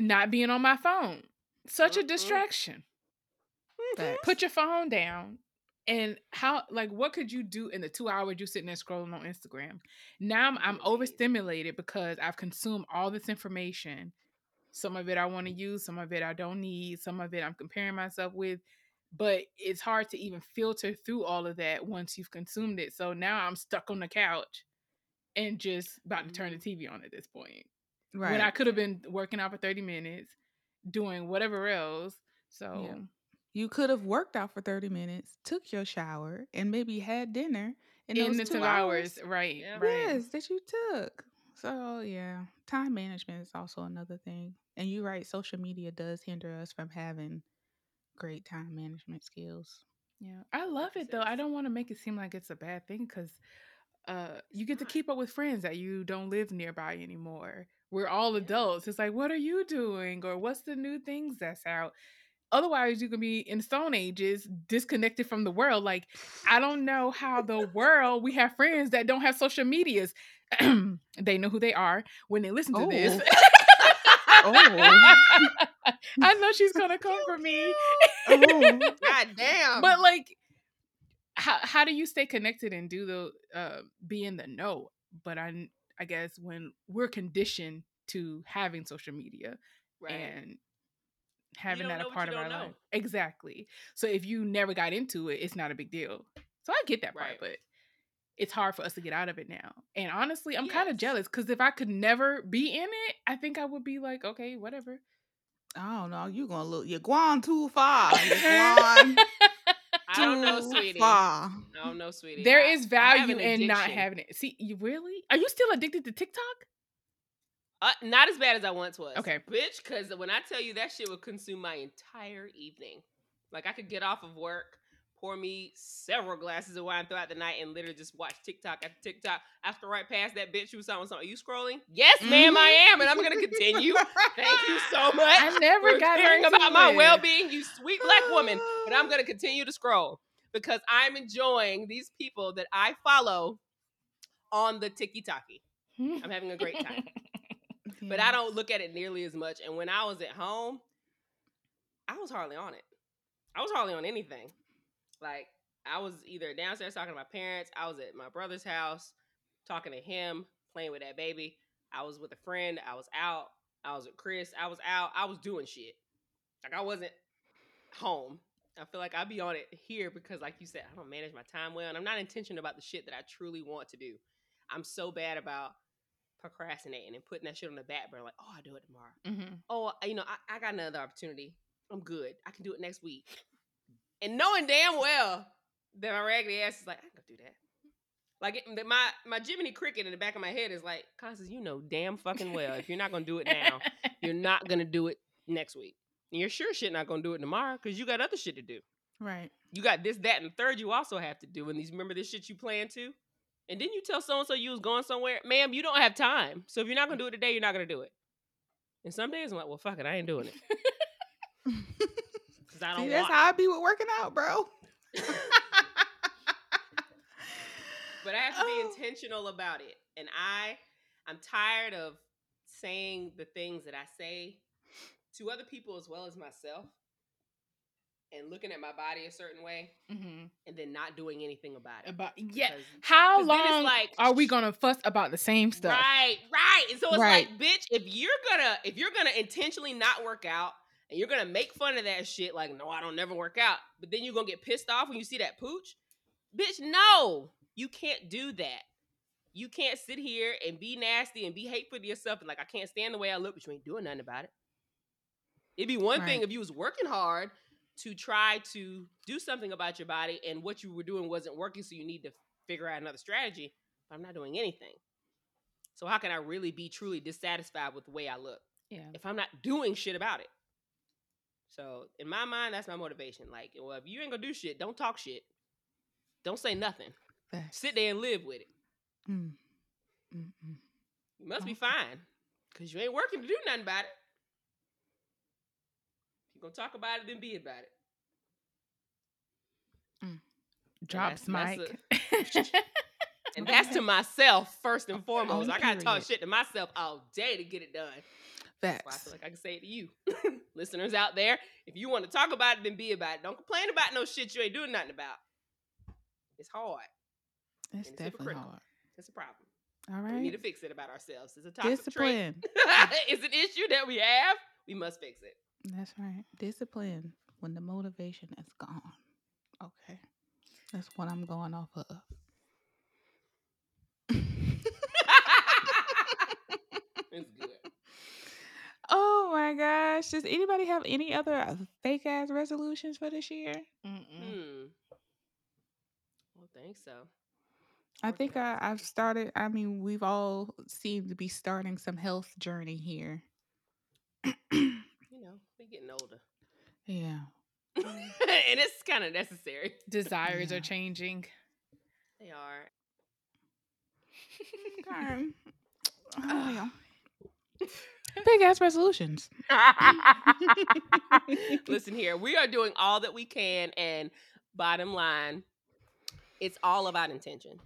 not being on my phone, such a Mm-mm. distraction. Mm, put your phone down. And how like what could you do in the two hours you sitting there scrolling on Instagram? Now I'm, I'm overstimulated because I've consumed all this information. Some of it I want to use, some of it I don't need, some of it I'm comparing myself with. But it's hard to even filter through all of that once you've consumed it. So now I'm stuck on the couch and just about to turn the mm-hmm. TV on at this point right. when I could have been working out for 30 minutes, doing whatever else. So you could have worked out for 30 minutes, took your shower, and maybe had dinner in, in those the two two hours, right? Yeah. Right. Yes, that you took. So yeah, time management is also another thing. And you're right, social media does hinder us from having great time management skills. Yeah. I love it though. I don't want to make it seem like it's a bad thing because uh you get to keep up with friends that you don't live nearby anymore. We're all adults. It's like, what are you doing? Or what's the new things that's out? Otherwise, you can be in stone ages, disconnected from the world. Like, I don't know how the world we have friends that don't have social medias. [CLEARS THROAT] they know who they are when they listen to this. Oh. [LAUGHS] I know she's gonna [LAUGHS] come for me. Oh. [LAUGHS] God damn. but like how how do you stay connected and do the uh be in the know but i i guess when we're conditioned to having social media right. and having that a part of our know. life exactly so if you never got into it it's not a big deal so i get that part Right. but it's hard for us to get out of it now and honestly i'm kind of jealous because if i could never be in it i think i would be like okay whatever I don't know. You're gonna look. You're going too far. You're [LAUGHS] going I don't know, sweetie. Far. I don't know, sweetie. there I- is value in not having it see you really are you still addicted to tiktok Uh, not as bad as I once was. Okay. Bitch, because when I tell you that shit would consume my entire evening. Like I could get off of work, pour me several glasses of wine throughout the night, and literally just watch TikTok after TikTok. After right past that bitch who was on something. Are you scrolling? Yes, ma'am, I mm-hmm. am, and I'm gonna continue. [LAUGHS] Thank you so much. I never got caring into about my well-being, you sweet black woman. But I'm gonna [SIGHS] continue to scroll because I'm enjoying these people that I follow on the Tiki Taki. [LAUGHS] I'm having a great time but I don't look at it nearly as much. And when I was at home, I was hardly on it. I was hardly on anything. Like I was either downstairs talking to my parents, I was at my brother's house talking to him, playing with that baby. I was with a friend, I was out, I was with Chris, I was out, I was doing shit. Like I wasn't home. I feel like I'd be on it here because, like you said, I don't manage my time well, and I'm not intentional about the shit that I truly want to do. I'm so bad about procrastinating and putting that shit on the back burner, like, oh, I'll do it tomorrow. Mhm. Oh, you know, I, I got another opportunity. I'm good. I can do it next week. And knowing damn well that my raggedy ass is like, I can go do that. Like it, my my Jiminy Cricket in the back of my head is like, Constance, you know damn fucking well if you're not gonna do it now, you're [LAUGHS] not gonna do it next week. And you're sure shit not gonna do it tomorrow because you got other shit to do. Right. You got this, that, and the third you also have to do. And these remember this shit you plan to? And didn't you tell so and so you was going somewhere? Ma'am, you don't have time. So if you're not gonna do it today, you're not gonna do it. And some days I'm like, well, fuck it, I ain't doing it. [LAUGHS] Because I don't See, that's want how I be with working out, bro. [LAUGHS] but I have to be Oh. [LAUGHS] intentional about it. And I I'm tired of saying the things that I say to other people as well as myself and looking at my body a certain way hmm and then not doing anything about it. About yeah. Because- How 'cause then it's long like, are we gonna fuss about the same stuff? Right, right. And so it's Right. like, bitch, if you're gonna if you're gonna intentionally not work out and you're gonna make fun of that shit, like, no, I don't never work out, but then you're gonna get pissed off when you see that pooch, bitch, no, you can't do that. You can't sit here and be nasty and be hateful to yourself and like I can't stand the way I look, but you ain't doing nothing about it. It'd be one thing if you was working hard to try to do something about your body and what you were doing wasn't working, so you need to figure out another strategy. But I'm not doing anything. So how can I really be truly dissatisfied with the way I look Yeah. if I'm not doing shit about it? So in my mind, that's my motivation. Like, well, if you ain't gonna do shit, don't talk shit. Don't say nothing. Facts. Sit there and live with it. Mm. You must be fine. Cause you ain't working to do nothing about it. If you're gonna talk about it, then be about it. Drops that's mic. [LAUGHS] And that's to myself first and foremost. I gotta talk shit to myself all day to get it done. That's why I feel like I can say it to you, [LAUGHS] listeners out there. If you want to talk about it, then be about it. Don't complain about no shit you ain't doing nothing about. It's hard. It's it's definitely hard. It's a problem. All right. We need to fix it about ourselves. It's a toxic trait. Discipline. [LAUGHS] it's an issue that we have. We must fix it. That's right. Discipline when the motivation is gone. Okay. That's what I'm going off of. [LAUGHS] it's good. Oh my gosh. Does anybody have any other fake ass resolutions for this year? Mm-mm. Hmm. Well, think so. I think I, I've started. I mean, we've all seemed to be starting some health journey here. [CLEARS THROAT] You know, we're getting older, yeah. [LAUGHS] and it's kind of necessary. Desires Yeah. are changing. They are. Okay. Oh, [LAUGHS] [SIGHS] well. [SIGHS] [LAUGHS] Big ass resolutions. [LAUGHS] [LAUGHS] Listen here, we are doing all that we can, and bottom line, it's all about intention.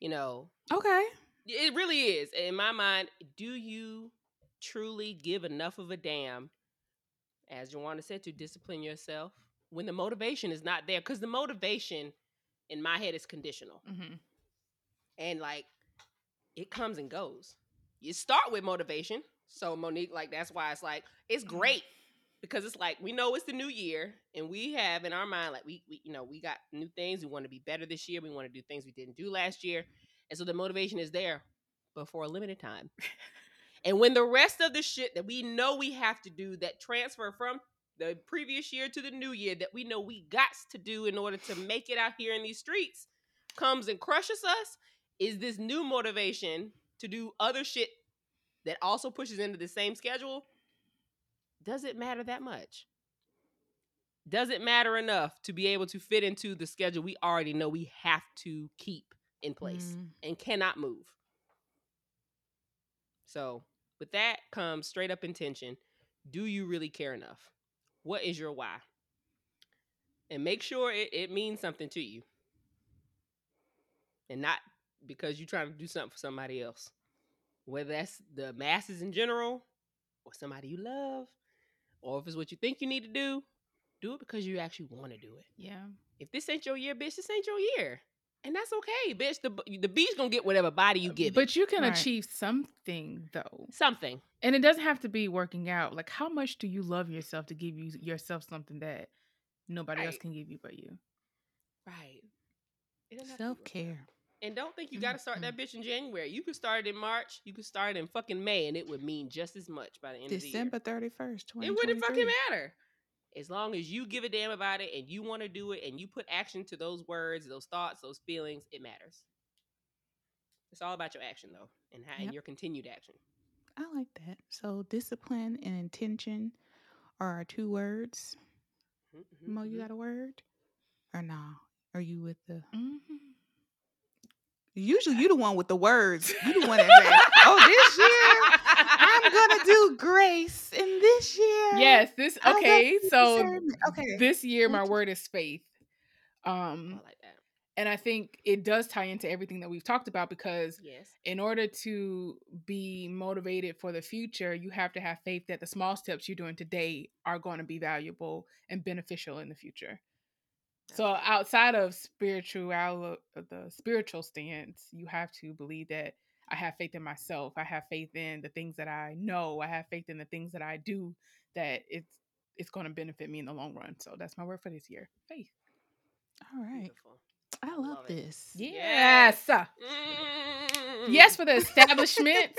You know, Okay. it really is. In my mind, do you truly give enough of a damn, as Joanna said, to discipline yourself when the motivation is not there? Because the motivation in my head is conditional. hmm and like it comes and goes. You start with motivation. So Monique, like that's why it's like it's mm-hmm. great because it's like we know it's the new year and we have in our mind like we, we you know we got new things. We want to be better this year. We want to do things we didn't do last year. And so the motivation is there but for a limited time. [LAUGHS] And when the rest of the shit that we know we have to do that transfer from the previous year to the new year that we know we got to do in order to make it out here in these streets comes and crushes us is this new motivation to do other shit that also pushes into the same schedule does it matter that much? Does it matter enough to be able to fit into the schedule we already know we have to keep in place Mm, and cannot move? So with that comes straight up intention. Do you really care enough? What is your why? And make sure it, it means something to you. And not because you're trying to do something for somebody else whether that's the masses in general or somebody you love or if it's what you think you need to do do it because you actually want to do it Yeah. if this ain't your year bitch this ain't your year and that's okay bitch the, b- the beach gonna get whatever body you uh, give it But you can Right. achieve something though. something And it doesn't have to be working out. Like how much do you love yourself to give you yourself something that nobody else can give you but you? right It doesn't have to Self care. Out. and don't think you gotta start that bitch in january you could start it in march you could start it in fucking may and it would mean just as much by the end December of the year 31st, it wouldn't fucking matter as long as you give a damn about it and you want to do it and you put action to those words those thoughts those feelings it matters it's all about your action though and how and your continued action I like that. So discipline and intention are our two words. Mhm, mhm, Mo, you mhm. got a word? Or nah? Are you with the Mm-hmm. Usually you the one with the words. You the one that say, Oh, this year I'm gonna do grace. And this year Yes, this okay. So. Okay. this year my word is faith. Oh, Um I like that And I think it does tie into everything that we've talked about because Yes. in order to be motivated for the future, you have to have faith that the small steps you're doing today are going to be valuable and beneficial in the future. So outside of spiritual uh, the spiritual stance, you have to believe that I have faith in myself. I have faith in the things that I know. I have faith in the things that I do that it's it's going to benefit me in the long run. So that's my word for this year. Faith. All right. Beautiful. I love, Love this. Yes. Mm. Yes for the establishment.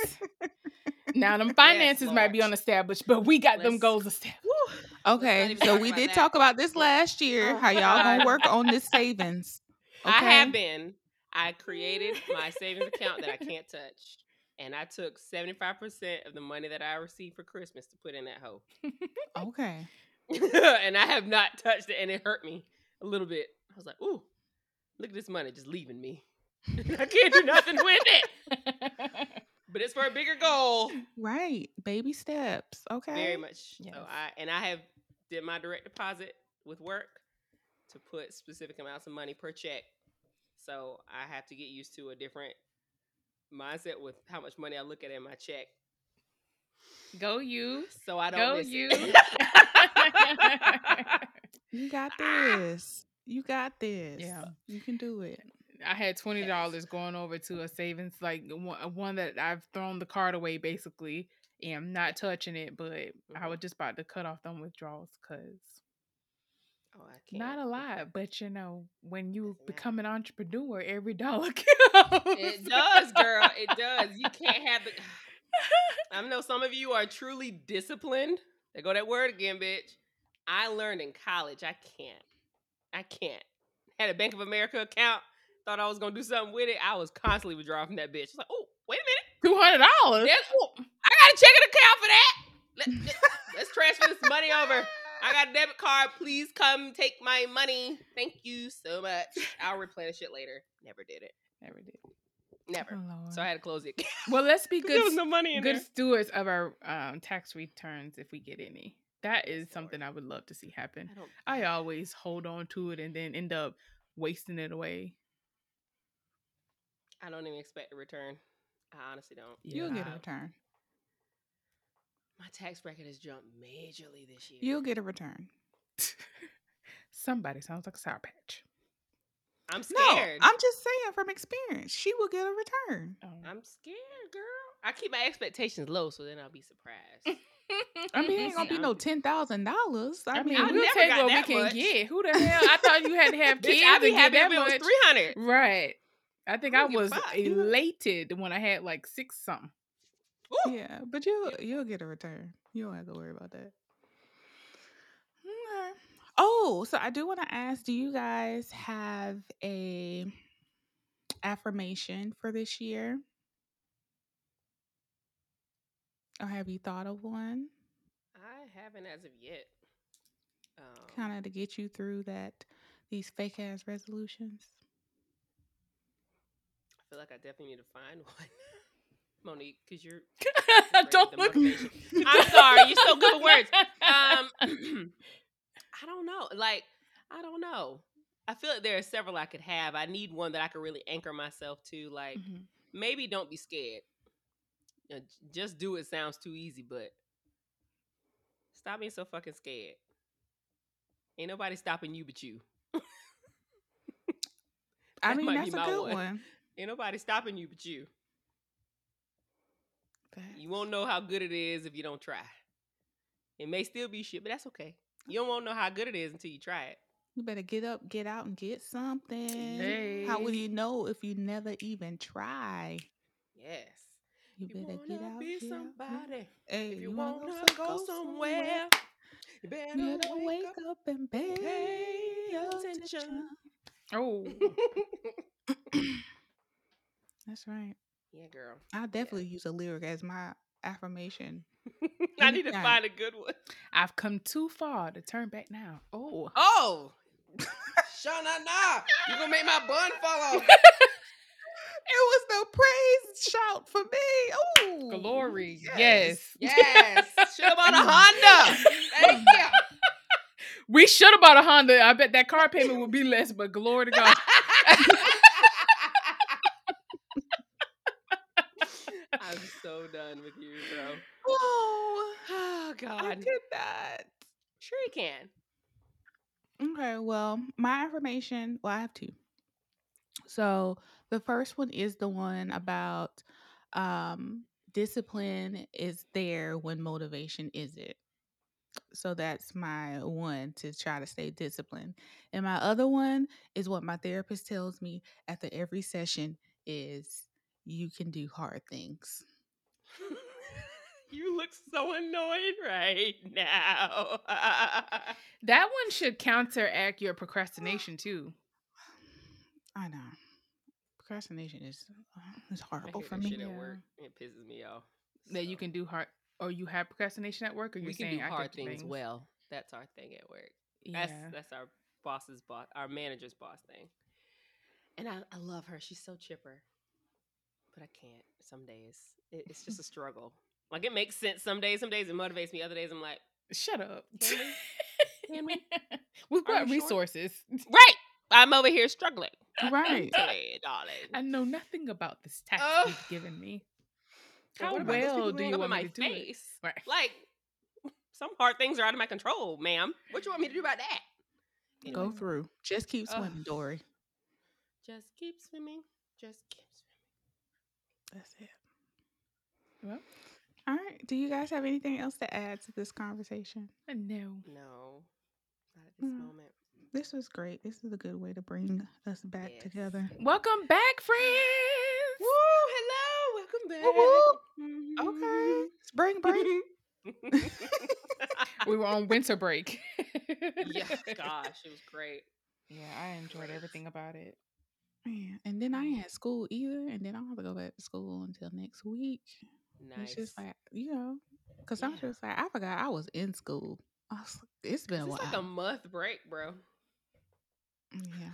now them finances might be Lord. unestablished, but we got them Let's- goals established. Woo. Okay, so we did that. talk about this last year. Oh, how y'all gonna work on this [LAUGHS] savings? I have Okay. been. I created my savings account that I [LAUGHS] can't touch. And I took 75% of the money that I received for Christmas to put in that hole. Okay. [LAUGHS] and I have not touched it, and it hurt me a little bit. I was like, ooh, look at this money just leaving me. [LAUGHS] I can't do [LAUGHS] nothing with it. [LAUGHS] But it's for a bigger goal. Right. Baby steps. Okay. Very much. Yes. So I and I have did my direct deposit with work to put specific amounts of money per check. So I have to get used to a different mindset with how much money I look at in my check. Go you. So I don't Go you. You got Ah. this. You got this. Yeah. You can do it. I had twenty dollars going over to a savings, like one, one that I've thrown the card away basically, and I'm not touching it. But I Mhm. was just about to cut off them withdrawals because oh, I can't. not a lot. But you know, when you become an entrepreneur, every dollar [LAUGHS] counts. It does, girl. It does. You can't [LAUGHS] have the. [SIGHS] I know some of you are truly disciplined. They go that word again, bitch. I learned in college. I can't. I can't. Had a Bank of America account. Thought I was gonna do something with it. I was constantly withdrawing from that bitch. It's like, oh, wait a minute. Two hundred dollars. I got a checking account for that. Let, let- let's transfer this money over. I got a debit card. Please come take my money. Thank you so much. I'll replenish it later. Never did it. Never did. Never. Oh, So I had to close it. [LAUGHS] well, let's be there was good. no money good there. stewards of our um, tax returns if we get any. That is something I would love to see happen. I. I always hold on to it and then end up wasting it away. I don't even expect a return. I honestly don't. You'll get a return. My tax bracket has jumped majorly this year. You'll get a return. [LAUGHS] Somebody sounds like a sour patch. I'm scared. No, scared. I'm just saying from experience, she will get a return. Oh. I'm scared, girl. I keep my expectations low, so then I'll be surprised. I mean, it ain't gonna be no ten thousand dollars. I I mean, mean, we'll take what we can much. get. Who the [LAUGHS] hell? I thought you had to have [LAUGHS] kids I'd to be happy that if it was much. three hundred. Right. I think I I don't give a was [LAUGHS] elated when I had like six something. yeah, but you'll you'll get a return. You don't have to worry about that. Okay. Oh, so I do want to ask: Do you guys have a affirmation for this year, or have you thought of one, I haven't as of yet. Um, kind of to get you through that these fake ass resolutions? I feel like I definitely need to find [LAUGHS] one, Monique, because you're. [LAUGHS] Don't look. I'm sorry, you're so good with words. [LAUGHS] Um, [CLEARS THROAT] I don't know. Like, I don't know. I feel like there are several I could have. I need one that I could really anchor myself to. Like, Mhm. maybe don't be scared. You know, j- just do it sounds too easy, but stop being so fucking scared. Ain't nobody stopping you but you. I mean, that's a good one. one. Ain't nobody stopping you but you. You won't know how good it is if you don't try. It may still be shit, but that's okay. You won't know how good it is until you try it. You better get up, get out, and get something. How will you know if you never even try? Yes. You You better get out. be get out, get- somebody. Hey, If you wanna wanna so- go somewhere, you better you better wake wake up and pay pay attention. Oh. [COUGHS] That's right. yeah, girl. I'll definitely use a lyric as my affirmation. [LAUGHS] I need to Anytime. find a good one. I've come too far to turn back now. Oh, Oh, [LAUGHS] Shauna, nah, you gonna make my bun fall off. [LAUGHS] It was the praise shout for me. Oh, glory. Yes. Yes, should have bought a Honda. Thank [LAUGHS] you. We should have bought a Honda. I bet that car payment would be less, but glory to God. [LAUGHS] I'm so done with you, bro. oh, Oh [SIGHS] I God. could not. Sure you can. Okay, well, my affirmation, well, I have two. So the first one is the one about um discipline is there when motivation isn't. So that's my one to try to stay disciplined. And my other one is what my therapist tells me after every session is you can do hard things. [LAUGHS] you look so annoyed right now. [LAUGHS] That one should counteract your procrastination too. [SIGHS] I know. Procrastination is uh, [SIGHS] is horrible for me. shit at work. It pisses me off. That you can do hard, or you have procrastination at work, or you're we can saying do I could hard do things, well. That's our thing at work. Yeah. That's that's our boss's boss, our manager's boss thing. And I, I love her. She's so chipper. But I can't some days. It, it's just a [LAUGHS] struggle. Like it makes sense some days. Some days it motivates me. Other days I'm like, Shut up. Can we? [LAUGHS] Can we? With Are what you sure? resources? right. I'm over here struggling. Right. Mentally, darling. I know nothing about this task Ugh. you've given me. How what about those people well do you want my me to do it? face? Right. Like [LAUGHS] some hard things are out of my control, ma'am. What you want me to do about that? Go through. Just keep Ugh. swimming, Dory. Just keep swimming. Just keep swimming. That's it. Well, All right. Do you guys have anything else to add to this conversation? no. No, not at this Mm. moment. This was great. This is a good way to bring us back Yes. together. Welcome back, friends. Woo! Hello, welcome back. Woo, mm-hmm. Okay. Spring break. [LAUGHS] We were on winter break. yeah, [LAUGHS] gosh, it was great. Yeah, I enjoyed everything about it. Yeah. And then I ain't had school either. And then I don't have to go back to school until next week. Nice. It's just like, you know, because I'm just like, I forgot I was in school. I was, it's been a it's while. like a month break, bro. Yeah.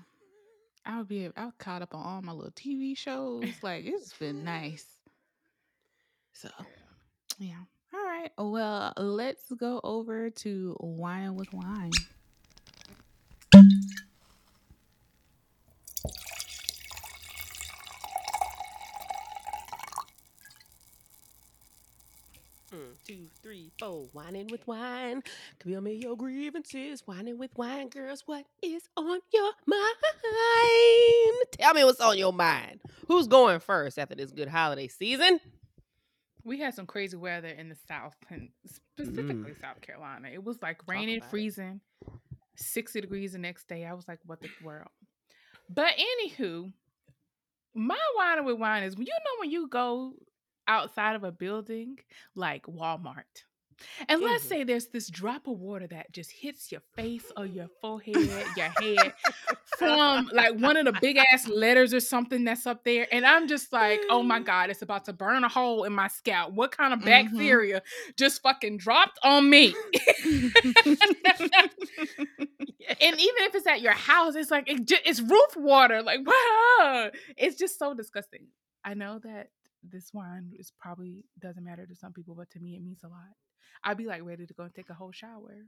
I would be I was caught up on all my little TV shows. [LAUGHS] Like it's been nice. So yeah. All right. Well, let's go over to wine with wine. Mm, two, three, four. Whining with wine. Tell me your grievances. Whining with wine, girls. What is on your mind? Tell me what's on your mind. Who's going first after this good holiday season? We had some crazy weather in the South and mm. specifically South Carolina. It was like raining, about it. freezing, 60 degrees the next day. I was like, what the world? But anywho, my wine with wine is you know when you go outside of a building like Walmart. And let's Mhm. say there's this drop of water that just hits your face or your forehead, your head from like one of the big ass letters or something that's up there. And I'm just like, oh my [LAUGHS] God, it's about to burn a hole in my scalp. What kind of Mhm. bacteria just fucking dropped on me? [LAUGHS] and even if it's at your house, it's like it ju- it's roof water. Like, wow, it's just so disgusting. I know that this wine is probably doesn't matter to some people, but to me, it means a lot. I'd be like ready to go and take a whole shower.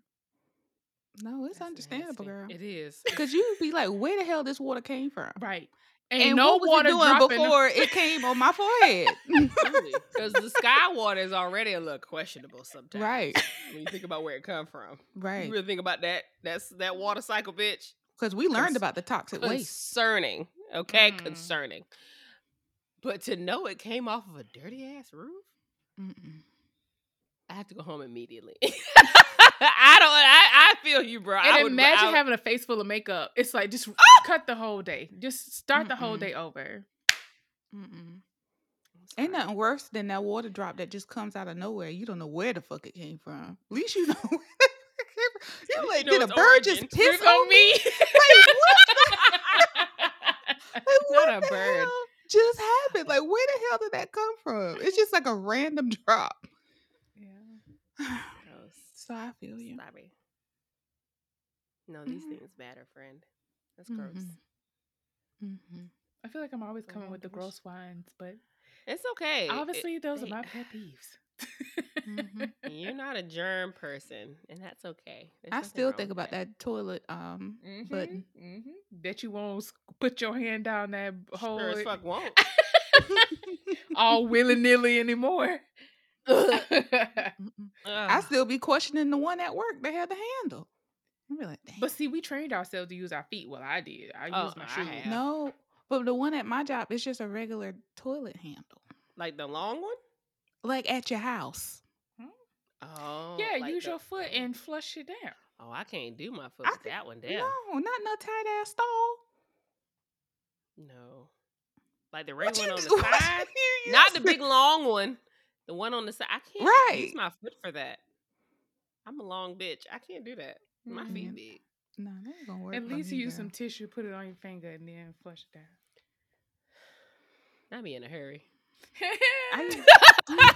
no, it's That's understandable, nasty. girl. It is. [LAUGHS] Because you'd be like, where the hell this water came from? Right. And, no what was water it doing before it [LAUGHS] came on my forehead? Because the sky [LAUGHS] water is already a little questionable sometimes. right, When you think about where it come from. right. You really think about that. That's that water cycle, bitch. Because we learned Cons- about the toxic waste. Concerning. Okay, Mm. concerning. But to know it came off of a dirty ass roof, Mm-mm. I have to go home immediately. [LAUGHS] I don't. I, I feel you, bro. I And would, imagine I would- having a face full of makeup. It's like just ah! cut the whole day. Just start the whole day over. Mm-mm. Ain't nothing worse than that water drop that just comes out of nowhere. You don't know where the fuck it came from. At least you [LAUGHS] know where it came from. You least like, you know did a bird just origin. piss Piss on me? [LAUGHS] Like, what Not a bird. hell just happened? Like, where the hell did that come from? It's just like a random [LAUGHS] drop. yeah. [SIGHS] So I feel you. Sorry. No, these Mhm. things matter, friend. That's gross. Mhm. Mm-hmm. I feel like I'm always coming ahead, with the gross wines, but It's okay. It- obviously those they- are my pet [SIGHS] peeves. Mhm. You're not a germ person, and that's okay. There's I still think about that toilet um Mhm, button. mhm. Bet you won't put your hand down that hole Sure as fuck won't. [LAUGHS] all willy nilly anymore. [LAUGHS] [LAUGHS] I still be questioning the one at work that had the handle. I be like, but see, we trained ourselves to use our feet. Well, I did. I Oh, used my I shoes. no, but the one at my job is just a regular toilet handle, like the long one. Like at your house. Oh, Yeah, like use the- your foot and flush it down. Oh, I can't do my foot I with think- that one down. No, not no tight ass stall. No, like the What regular one on do- the [LAUGHS] side, not the big long one. The one on the side. I can't Right. use my foot for that. I'm a long bitch. I can't do that. My Mm. feet big. No, that ain't gonna work. At least you use some tissue, put it on your finger, and then flush it down. Not be in a hurry. I, [LAUGHS]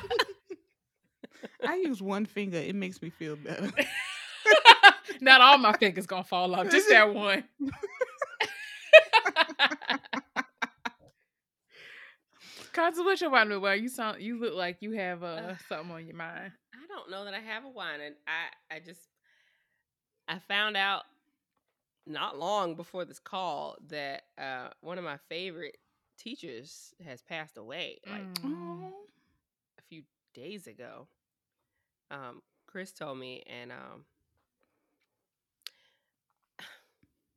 [LAUGHS] I use one finger. It makes me feel better. [LAUGHS] Not all my fingers gonna fall off, just that one. Your wine? Well, you sound you look like you have uh, Ugh. something on your mind. I don't know that I have a wine, and I I just I found out not long before this call that uh, one of my favorite teachers has passed away like Mm. A few days ago. Um, Chris told me, and um, [SIGHS]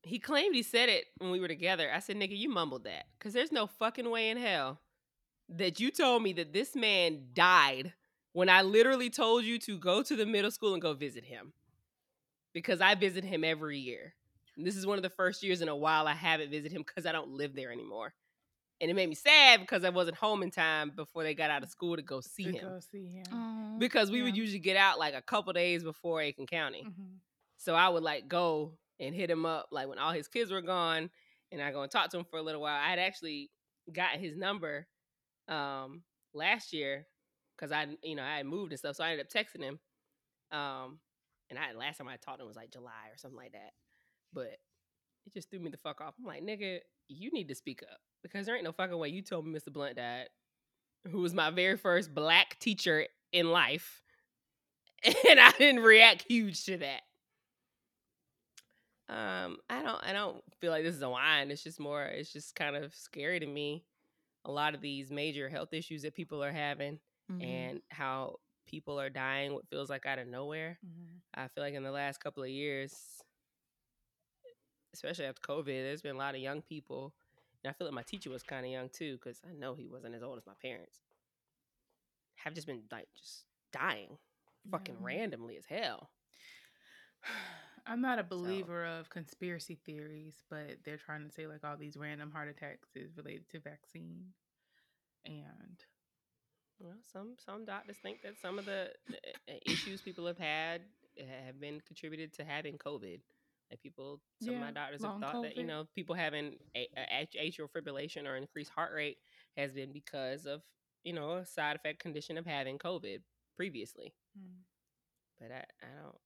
he claimed he said it when we were together. I said, "Nigga, you mumbled that, cause there's no fucking way in hell that you told me that this man died when I literally told you to go to the middle school and go visit him, because I visit him every year. And this is one of the first years in a while I haven't visited him because I don't live there anymore." And it made me sad because I wasn't home in time before they got out of school to go see To him go see him. oh, because we would usually get out like a couple days before Aiken County. Mhm. So I would like go and hit him up like when all his kids were gone, and I go and talk to him for a little while. I had actually got his number um last year because I you know I had moved and stuff, so I ended up texting him. Um, and I last time I talked to him was like July or something like that, but it just threw me the fuck off. I'm like, nigga, you need to speak up because there ain't no fucking way you told me Mr. Blunt died, who was my very first black teacher in life, [LAUGHS] and I didn't react huge to that. Um, I don't, I don't feel like this is a whine. It's just more, it's just kind of scary to me. A lot of these major health issues that people are having, mhm. and how people are dying, what feels like out of nowhere. Mhm. I feel like in the last couple of years, especially after COVID, there's been a lot of young people. And I feel like my teacher was kind of young too, because I know he wasn't as old as my parents. Have just been like just dying fucking Yeah. randomly as hell. [SIGHS] I'm not a believer of conspiracy theories, but they're trying to say like all these random heart attacks is related to vaccine. And Well, some some doctors think that some of the issues people have had have been contributed to having COVID. Like people, some of my Yeah, doctors have thought that you know people having a, a, atrial fibrillation or increased heart rate has been because of you know a side effect condition of having COVID previously. mm, But I, I don't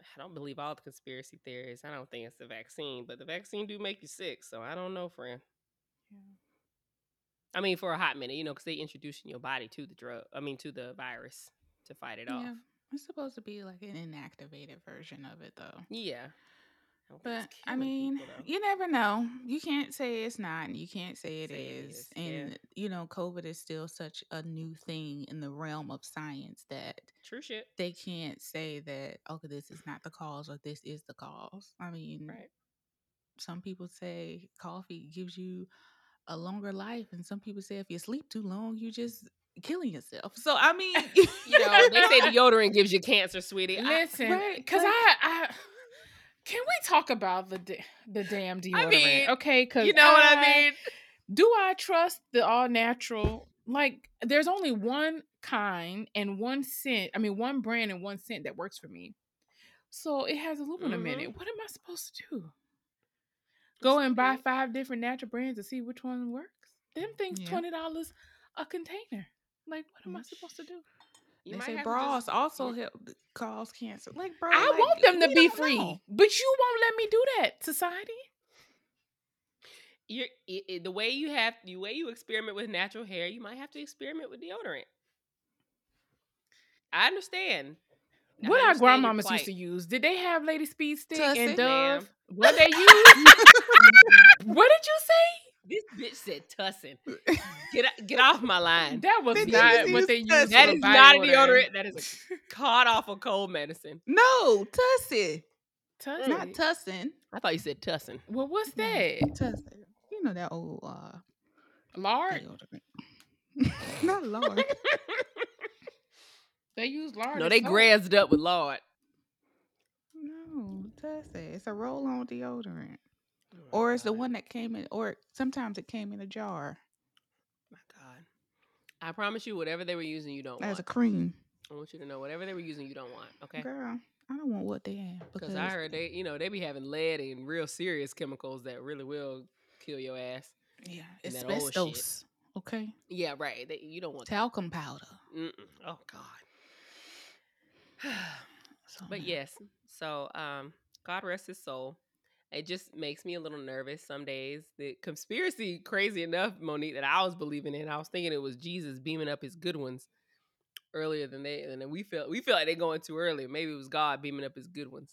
I don't believe all the conspiracy theories. I don't think it's the vaccine, but the vaccine do make you sick. So I don't know, friend. yeah. I mean, for a hot minute, you know, because they introducing your body to the drug. I mean, to the virus to fight it off. it's supposed to be like an inactivated version of it, though. Yeah. I But I mean, people, you never know. You can't say it's not, and you can't say it Say it is. is, yeah. And you know, COVID is still such a new thing in the realm of science that True shit. they can't say that okay, this is not the cause or this is the cause. I mean, Right. some people say coffee gives you a longer life, and some people say if you sleep too long, you just killing yourself. So I mean, [LAUGHS] You [LAUGHS] know, they say [LAUGHS] deodorant gives you cancer, sweetie. I- Listen, right, because like- I, I can we talk about the the damn deodorant? mean, okay, because you know what I mean? Do I trust the all natural? Like, there's only one kind and one scent. I mean, one brand and one scent that works for me. So it has aluminum in Mhm. it. What am I supposed to do? Go and buy five different natural brands to see which one works. Them things Yeah. twenty dollars a container. Like, what am I supposed to do? You they say bras just- also Mm. help cause cancer. Like, bro, I like, want them to be free, know. but you won't let me do that, society. You're, i i- the way you have the way you experiment with natural hair, you might have to experiment with deodorant. I understand. I What our understand grandmamas used to use? Did they have Lady Speed Stick Tussy. and Ma'am. Dove? What they [LAUGHS] use? [LAUGHS] what did you say? This bitch said tussin. [LAUGHS] Get get off my line. That was They not just what use they used. Tussy. That for not a deodorant. That is a off awful cold medicine. no, tussin. Tussy. Not Tussin. I thought you said tussin. well, what's that? Tussin. You know that old uh Lard. deodorant. [LAUGHS] Not Lord. They use lard. No, they soap. grazzed up with lard. no, tussin. It's a roll on deodorant. Or it's the one that came in or sometimes it came in a jar My God. I promise you, whatever they were using, you don't want. as a cream. I want you to know whatever they were using, you don't want. Okay. Girl, I don't want what they have Because because I heard they, you know, they be having lead and real serious chemicals that really will kill your ass. yeah, and that old shit. asbestos. Okay, Yeah, right. They, you don't want that. talcum powder. Mm-mm. Oh God. [SIGHS] So, but yeah. yes, so um, God rest his soul. It just makes me a little nervous some days. The conspiracy, crazy enough, Monique, that I was believing in. I was thinking it was Jesus beaming up his good ones earlier than they, and then we feel we felt like they're going too early. Maybe it was God beaming up his good ones.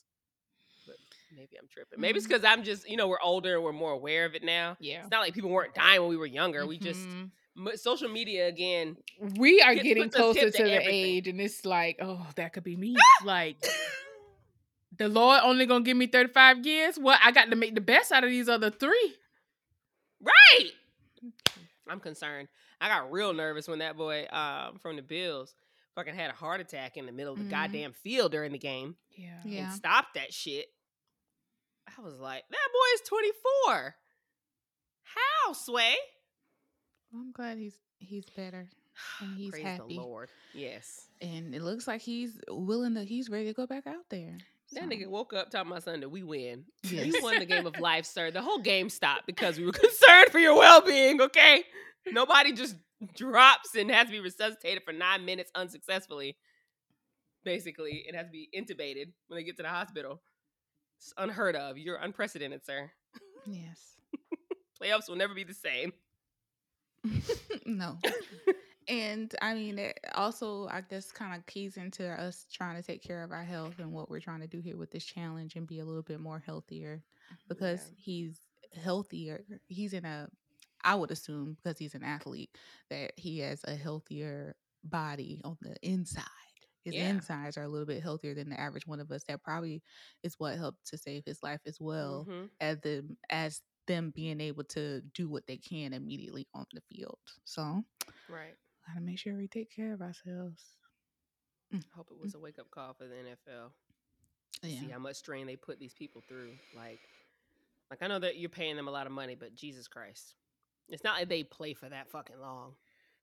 But maybe I'm tripping. Maybe it's because I'm just, you know, we're older and we're more aware of it now. Yeah. It's not like people weren't dying when we were younger. We just Mhm. m- social media again. we are Gets- getting puts a tip closer to to the age, and it's like, oh, that could be me. [LAUGHS] like [LAUGHS] the Lord only gonna give me thirty five years. What I got to make the best out of these other three. Right. I'm concerned. I got real nervous when that boy um, from the Bills fucking had a heart attack in the middle of the Mhm. goddamn field during the game Yeah. Yeah. and stopped that shit. I was like, that boy is 24. How, Sway? I'm glad he's he's better [SIGHS] and he's Praise happy. the Lord. Yes. and it looks like he's willing to. He's ready to go back out there. That nigga woke up talking about Sunday, we win. Yes. You won the game of [LAUGHS] life, sir. The whole game stopped because we were [LAUGHS] concerned for your well being, okay? Nobody just drops and has to be resuscitated for nine minutes unsuccessfully. Basically, it has to be intubated when they get to the hospital. It's unheard of. You're unprecedented, sir. Yes. [LAUGHS] Playoffs will never be the same. no. And I mean, it also, I guess, kind of keys into us trying to take care of our health and what we're trying to do here with this challenge and be a little bit more healthier because Yeah. he's healthier. He's in a, I would assume, because he's an athlete, that he has a healthier body on the inside. His Yeah. insides are a little bit healthier than the average one of us. That probably is what helped to save his life as well Mhm. as them as them being able to do what they can immediately on the field. So Right. Gotta make sure we take care of ourselves. I hope it was a wake up call for the NFL. See how much strain they put these people through. Like, like I know that you're paying them a lot of money, but Jesus Christ, it's not like they play for that fucking long.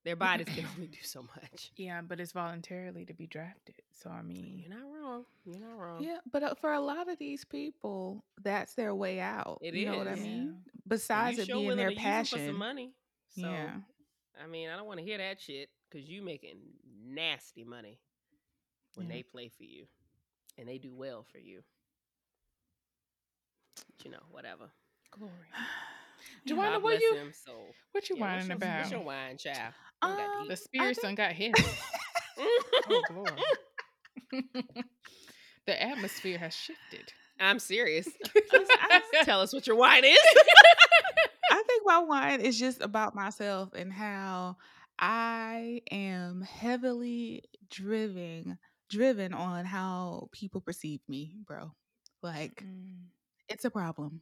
Their [LAUGHS] bodies can only do so much. Yeah, but it's voluntarily to be drafted. So I mean, You're not wrong. You're not wrong. Yeah, but uh, for a lot of these people, that's their way out. It you know what I mean? Yeah. Besides you it being their to for passion. some money. So, yeah. I mean, I don't want to hear that shit because you making nasty money when Yeah. they play for you and they do well for you. But, you know, whatever. glory. [SIGHS] Joanna, God what you him, so what you Yeah, what's whining your- about? What's your wine, child? Got Um, the eat. spirit think- got hit. [LAUGHS] oh glory. [LAUGHS] the atmosphere has shifted. I'm serious. [LAUGHS] Tell us what your wine is. My wine is just about myself and how I am heavily driven driven on how people perceive me, bro. Like Mm. it's a problem.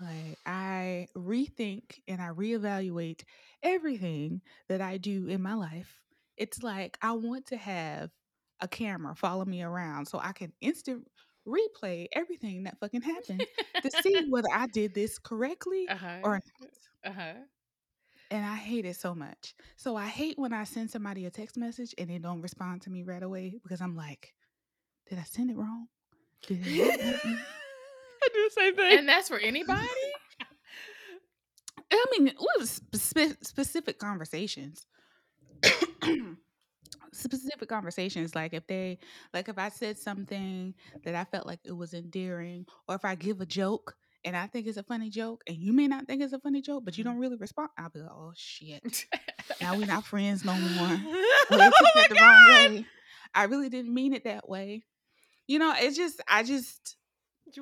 Like I rethink and I reevaluate everything that I do in my life. It's like I want to have a camera follow me around so I can instant replay everything that fucking happened to see [LAUGHS] whether I did this correctly Uh-huh. or not. uh-huh. And I hate it so much. So I hate when I send somebody a text message and they don't respond to me right away because I'm like, did I send it wrong? Did it not happen?" [LAUGHS] I do the same thing. And that's for anybody? I mean, we have spe- specific conversations. [COUGHS] specific conversations like if they like if i said something that i felt like it was endearing or if i give a joke and i think it's a funny joke and you may not think it's a funny joke but you mm-hmm. don't really respond i'll be like oh shit [LAUGHS] now we're not friends no more oh Well, they oh took that the wrong way I really didn't mean it that way. You know, it's just I just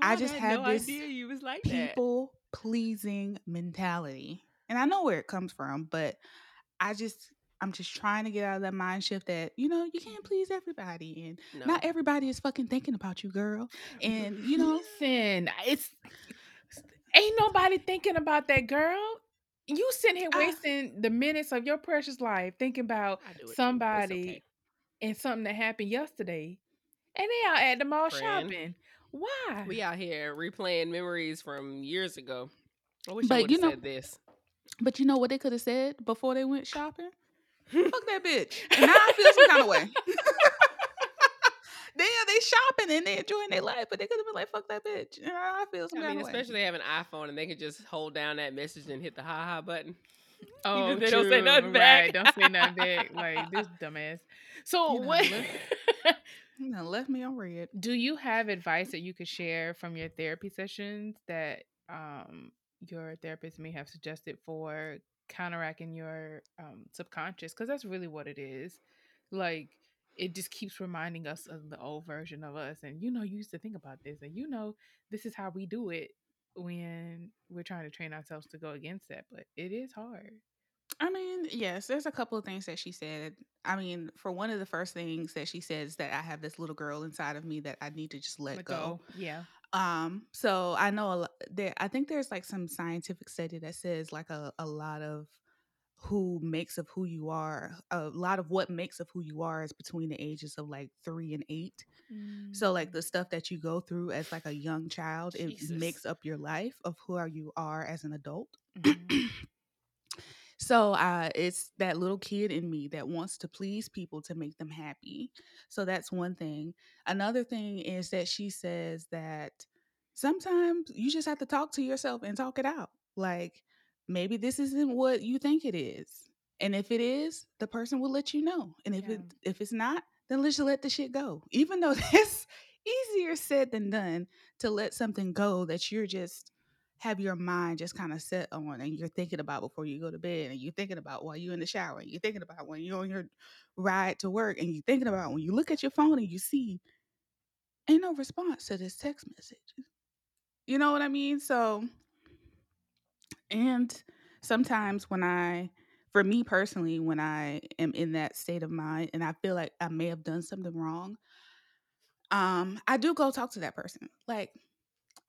I just had have no this idea you was like that. people pleasing mentality. And I know where it comes from, but I just I'm just trying to get out of that mind shift that, you know, you can't please everybody and No. not everybody is fucking thinking about you, girl. And you know, Listen, it's ain't nobody thinking about that girl. You sitting here I- wasting the minutes of your precious life thinking about I do it too. It's somebody okay. and something that happened yesterday, and they out at the mall Friend. shopping. Why? We out here replaying memories from years ago. I wish I But would you have know- said this. but you know what they could have said before they went shopping? Fuck that bitch. And now I feel some kind of way. [LAUGHS] Damn, they shopping and they enjoying their life, but they could have been like, "Fuck that bitch." And I feel some I kind mean, of way. especially they have an iPhone and they can just hold down that message and hit the ha ha button. Oh, if they don't say true, nothing back. Right, don't say nothing back. Like this dumbass. So You know, what? let- [LAUGHS] You know, left me on read. Do you have advice that you could share from your therapy sessions that um, your therapist may have suggested for counteracting your um, subconscious? Because that's really what it is. Like, it just keeps reminding us of the old version of us. And you know, you used to think about this, and you know, this is how we do it when we're trying to train ourselves to go against that. But it is hard. I mean, yes, there's a couple of things that she said. I mean, for one of the first things that she says that I have this little girl inside of me that I need to just let, Let go. Yeah. Um, so I know a lot there I think there's like some scientific study that says like a, a lot of who makes of who you are, a lot of what makes of who you are is between the ages of like three and eight. So like the stuff that you go through as like a young child, it makes up your life of who are you are as an adult. Mhm. [CLEARS THROAT] So uh, it's that little kid in me that wants to please people to make them happy. So that's one thing. Another thing is that she says that sometimes you just have to talk to yourself and talk it out. Like maybe this isn't what you think it is. And if it is, the person will let you know. And if it if it's not, then let's just let the shit go. Even though [LAUGHS] that's easier said than done to let something go that you're just have your mind just kind of set on and you're thinking about before you go to bed and you're thinking about while you're in the shower and you're thinking about when you're on your ride to work and you're thinking about when you look at your phone and you see ain't no response to this text message. You know what I mean? So and sometimes when I for me personally when I am in that state of mind and I feel like I may have done something wrong um I do go talk to that person. Like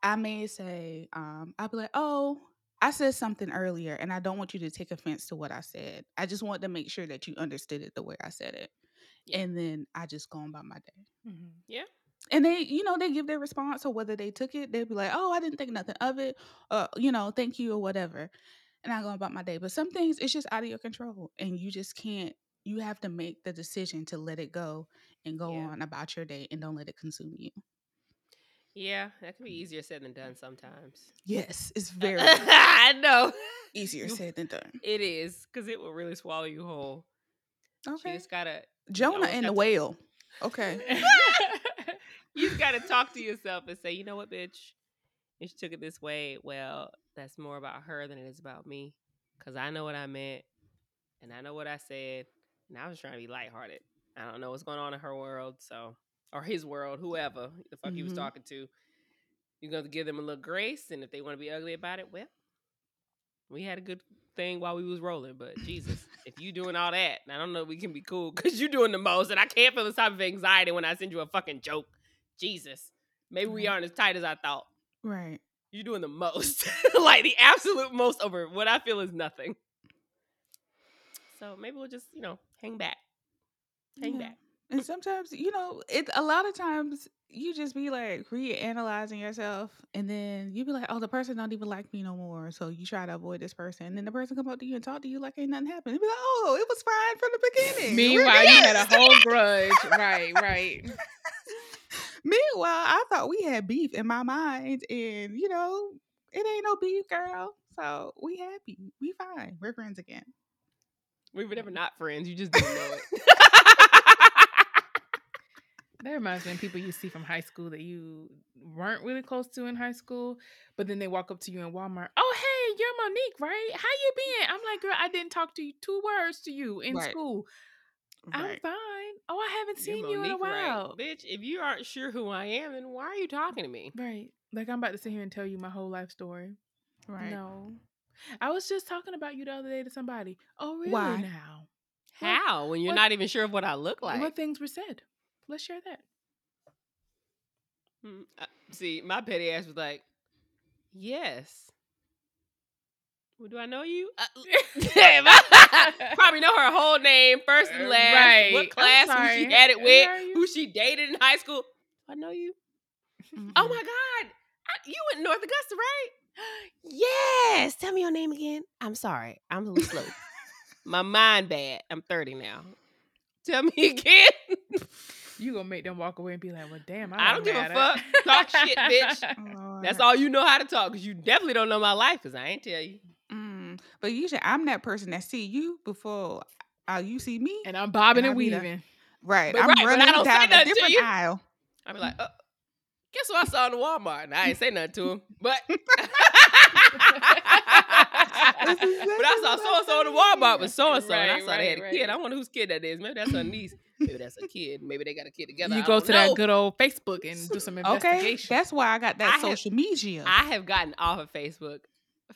I may say, um, I'll be like, oh, I said something earlier and I don't want you to take offense to what I said. I just want to make sure that you understood it the way I said it. Yeah. And then I just go on about my day. Mhm. Yeah. And they, you know, they give their response or whether they took it, they'd be like, oh, I didn't think nothing of it, or, you know, thank you or whatever. And I go about my day. But some things, it's just out of your control and you just can't, you have to make the decision to let it go and go Yeah. on about your day and don't let it consume you. Yeah, that can be easier said than done sometimes. Yes, it's [LAUGHS] very I know. easier said than done. It is because it will really swallow you whole. You Okay. just gotta, Jonah and the to- whale. Okay. [LAUGHS] you just gotta talk to yourself and say, you know what, bitch, if she took it this way, well, that's more about her than it is about me. Cause I know what I meant, and I know what I said, and I was trying to be lighthearted. I don't know what's going on in her world, so or his world, whoever the fuck he was Mhm. talking to. You're gonna give them a little grace, and if they want to be ugly about it, well, we had a good thing while we was rolling. But Jesus, [LAUGHS] if you doing all that, I don't know if we can be cool because you're doing the most, and I can't feel this type of anxiety when I send you a fucking joke. Jesus, maybe we aren't as tight as I thought. Right. You're doing the most, [LAUGHS] like the absolute most over what I feel is nothing. So maybe we'll just, you know, hang back, hang Yeah. back. And sometimes, you know, it a lot of times you just be like reanalyzing yourself and then you be like, Oh, the person don't even like me no more. So you try to avoid this person. And then the person come up to you and talk to you like ain't nothing happened. Be like, Oh, it was fine from the beginning. Meanwhile, you had a whole grudge. Right, right. [LAUGHS] Meanwhile, I thought we had beef in my mind, and you know, it ain't no beef, girl. So we happy. We fine. We're friends again. We were never not friends. You just didn't know it. [LAUGHS] [LAUGHS] That reminds me of people you see from high school that you weren't really close to in high school, but then they walk up to you in Walmart. Oh, hey, you're Monique, right? How you been? I'm like, girl, I didn't talk to you two words to you in Right. school. I'm fine. Oh, I haven't seen you in a Monique while. Bitch, if you aren't sure who I am, then why are you talking to me? Right. Like I'm about to sit here and tell you my whole life story. Right. No. I was just talking about you the other day to somebody. Oh, really Why? now? What- How? When you're what- not even sure of what I look like. What things were said? Let's share that. Hmm, uh, See, my petty ass was like, yes. Well, do I know you? Uh, [LAUGHS] Probably know her whole name, first and last, right. What class, who she had it with, who she dated in high school. I know you? Oh my God. I, you went to North Augusta, right? yes. Tell me your name again. I'm sorry. I'm a little slow. [LAUGHS] my mind bad. I'm 30 now. Tell me [LAUGHS] again. You gonna make them walk away and be like, "Well, damn, I, I don't give a matter." fuck. [LAUGHS] Talk shit, bitch. [LAUGHS] That's all you know how to talk because you definitely don't know my life because I ain't tell you. Mm. But usually I'm that person that see you before uh, you see me. And I'm bobbing And and, I be the- weaving. right. But I'm right, but I running don't down a nothing to different you. aisle. I be like, uh, guess what I saw in the Walmart? And I ain't say nothing to him, but [LAUGHS] but I exactly saw what so and so in the Walmart with so and so, and I Right, saw they had a right, kid. I wonder whose kid that is. Maybe that's her niece. Maybe that's a kid. Maybe they got a kid together. you I go to know. that good old Facebook and do [LAUGHS] some investigation. Okay, that's why I got that I have- social media. I have gotten off of Facebook.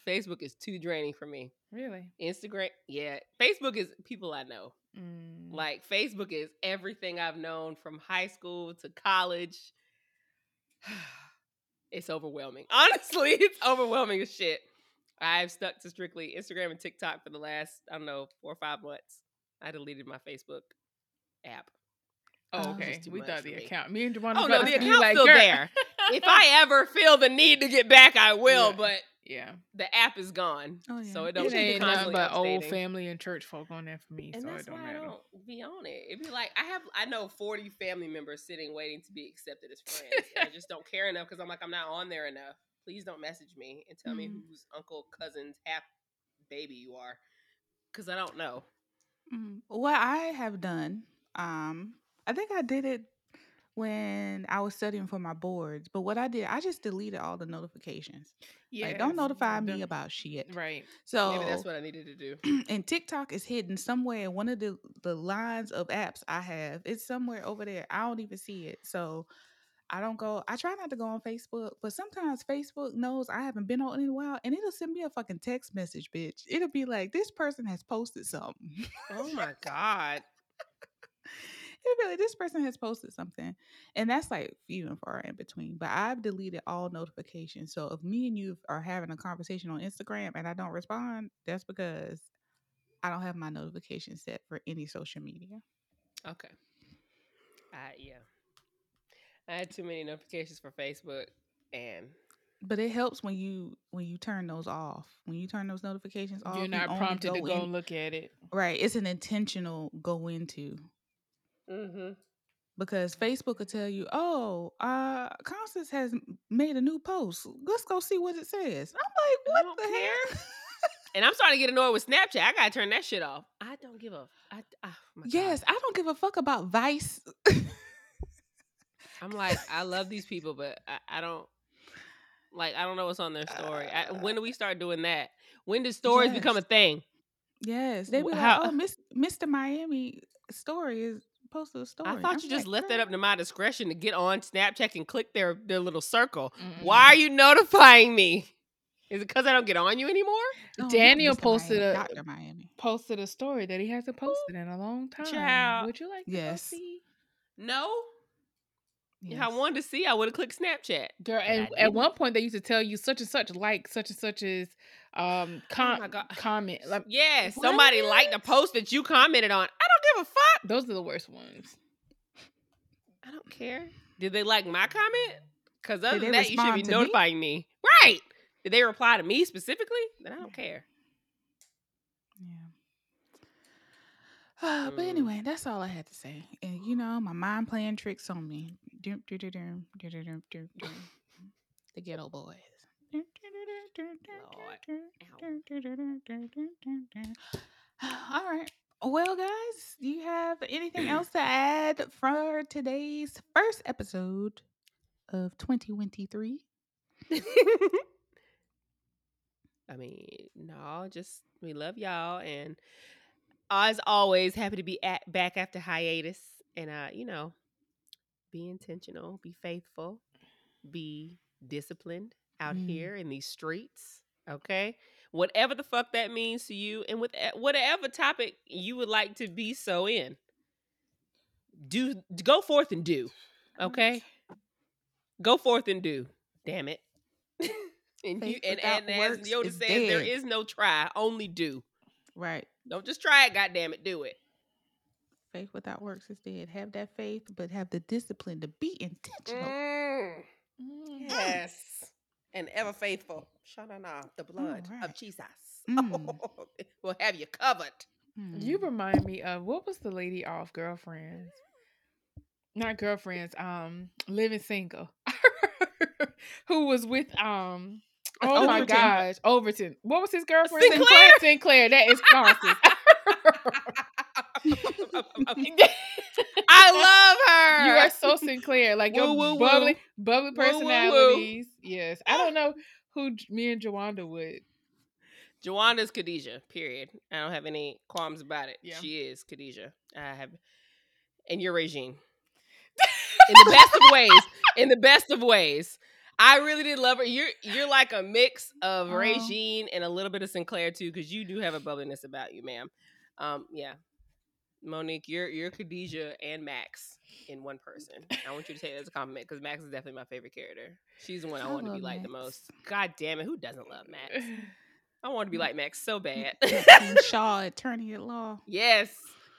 Facebook is too draining for me. really. Instagram, yeah. Facebook is people I know. Mm. Like Facebook is everything I've known from high school to college. [SIGHS] It's overwhelming. [LAUGHS] Honestly, it's overwhelming as shit. I've stuck to strictly Instagram and TikTok for the last, I don't know, four or five months. I deleted my Facebook app. Oh, Oh, okay. just We thought the me. account. Me and Javon. Oh, no, the be account's like, still "Girl." there. [LAUGHS] If [LAUGHS] I ever feel the need to get back, I will, Yeah. but yeah, the app is gone. Oh, yeah. So it It don't it ain't nothing constantly but old family and church folk on there for me, And so it don't why I matter. don't be on it. It'd be like I have I know 40 family members sitting waiting to be accepted as friends. and I [LAUGHS] just don't care enough because I'm like, I'm not on there enough. Please don't message me and tell me Mm-hmm. Mm. whose uncle, cousin's half baby you are. Cause I don't know. Mm, What I have done, um, I think I did it when I was studying for my boards. But what I did, I just deleted all the notifications. Yeah, Like, don't notify me about shit. Right. So Maybe that's what I needed to do. [CLEARS THROAT] and TikTok is hidden somewhere in one of the the lines of apps I have. It's somewhere over there. I don't even see it. So I don't go. I try not to go on Facebook, but sometimes Facebook knows I haven't been on in a while, and it'll send me a fucking text message, bitch. It'll be like, "This person has posted something." Oh my God. Be like, "This person has posted something," and that's like few and far in between. But I've deleted all notifications. So if me and you are having a conversation on Instagram and I don't respond, that's because I don't have my notifications set for any social media. Okay. Uh, yeah. I had too many notifications for Facebook and But it helps when you when you turn those off. When you turn those notifications off, You're not only prompted to go in- look at it. right. It's an intentional go into mm-hmm. because Facebook will tell you, "Oh, uh, Constance has made a new post. Let's go see what it says." I'm like, "What the care. heck?" [LAUGHS] And I'm starting to get annoyed with Snapchat. I gotta turn that shit off. I don't give a. I, oh my God. yes, I don't give a fuck about Vice. I'm like, I love these [LAUGHS] people, but I, I don't like. I don't know what's on their story. I, when do we start doing that? When did stories become a thing? yes, they Wh- like, "Oh, Miss Mr. Miami story is posted a story." I thought I'm you just like, left that up to my discretion to get on Snapchat and click their their little circle. Mm-mm. Why are you notifying me? Is it because I don't get on you anymore? Oh, no, Daniel Mr. posted Miami, a- Dr. Miami. Posted a story that he hasn't posted in a long time. Child. Would you like to Yes. go see? No. If I wanted to see, I would have clicked Snapchat. Girl, But and I at one point they used to tell you such and such like such and such as um com- Oh comment. Like Yeah, somebody liked a post that you commented on. I don't give a fuck. those are the worst ones. I don't care. Did they like my comment? Because other than that, you should be to me? notifying me. Right. Did they reply to me specifically? Then I don't care. Yeah. Uh, [SIGHS] but Mm. anyway, that's all I had to say. And you know, my mind playing tricks on me. Dum, dum, dum, dum, dum, dum, dum, dum. The Geto Boys. Dum, dum, [SIGHS] All right. Well, guys, do you have anything else to add for today's first episode of 2023? [LAUGHS] I mean, no, just we love y'all. And as always, happy to be at, back after hiatus. And, uh, you know, be intentional, be faithful, be disciplined, out Mm. here in these streets. Okay, whatever the fuck that means to you, and with eh, whatever topic you would like to be so in, do go forth and do. Okay, go forth and do. Damn it. [LAUGHS] and you and, and as Yoda says, there is no try, only do. Right. Don't just try it, God damn it, do it. Faith without works is dead. Have that faith, but have the discipline to be intentional. Mm, Mm. yes. And ever faithful. Shana, the blood right. of Jesus. Mm. [LAUGHS] will have you covered. You Mm. remind me of what was the lady off Girlfriends? Not Girlfriends, um, Living Single. [LAUGHS] Who was with um Oh my gosh, Overton. What was his girlfriend? Synclaire? Synclaire, that is nonsense. [LAUGHS] I [LAUGHS] love her. you are so [LAUGHS] Synclaire. Like your Woo, woo, woo. bubbly, bubbly Woo, woo. personalities. Yes. I don't know who me and Jawanda would. Joanna's Khadijah, period. I don't have any qualms about it. Yeah. She is Khadijah. I have and you're Regine. In the best of ways. [LAUGHS] In the best of ways. I really did love her. You're you're like a mix of Oh. Regine and a little bit of Synclaire too, because you do have a bubbliness about you, ma'am. Um, yeah. Monique, you're you're Khadijah and Max in one person. [LAUGHS] I want you to take that as a compliment because Max is definitely my favorite character. She's the one I, I want to be like the most. God damn it, who doesn't love Max? [SIGHS] I want to be like Max so bad. Shaw, [LAUGHS] attorney at law, yes,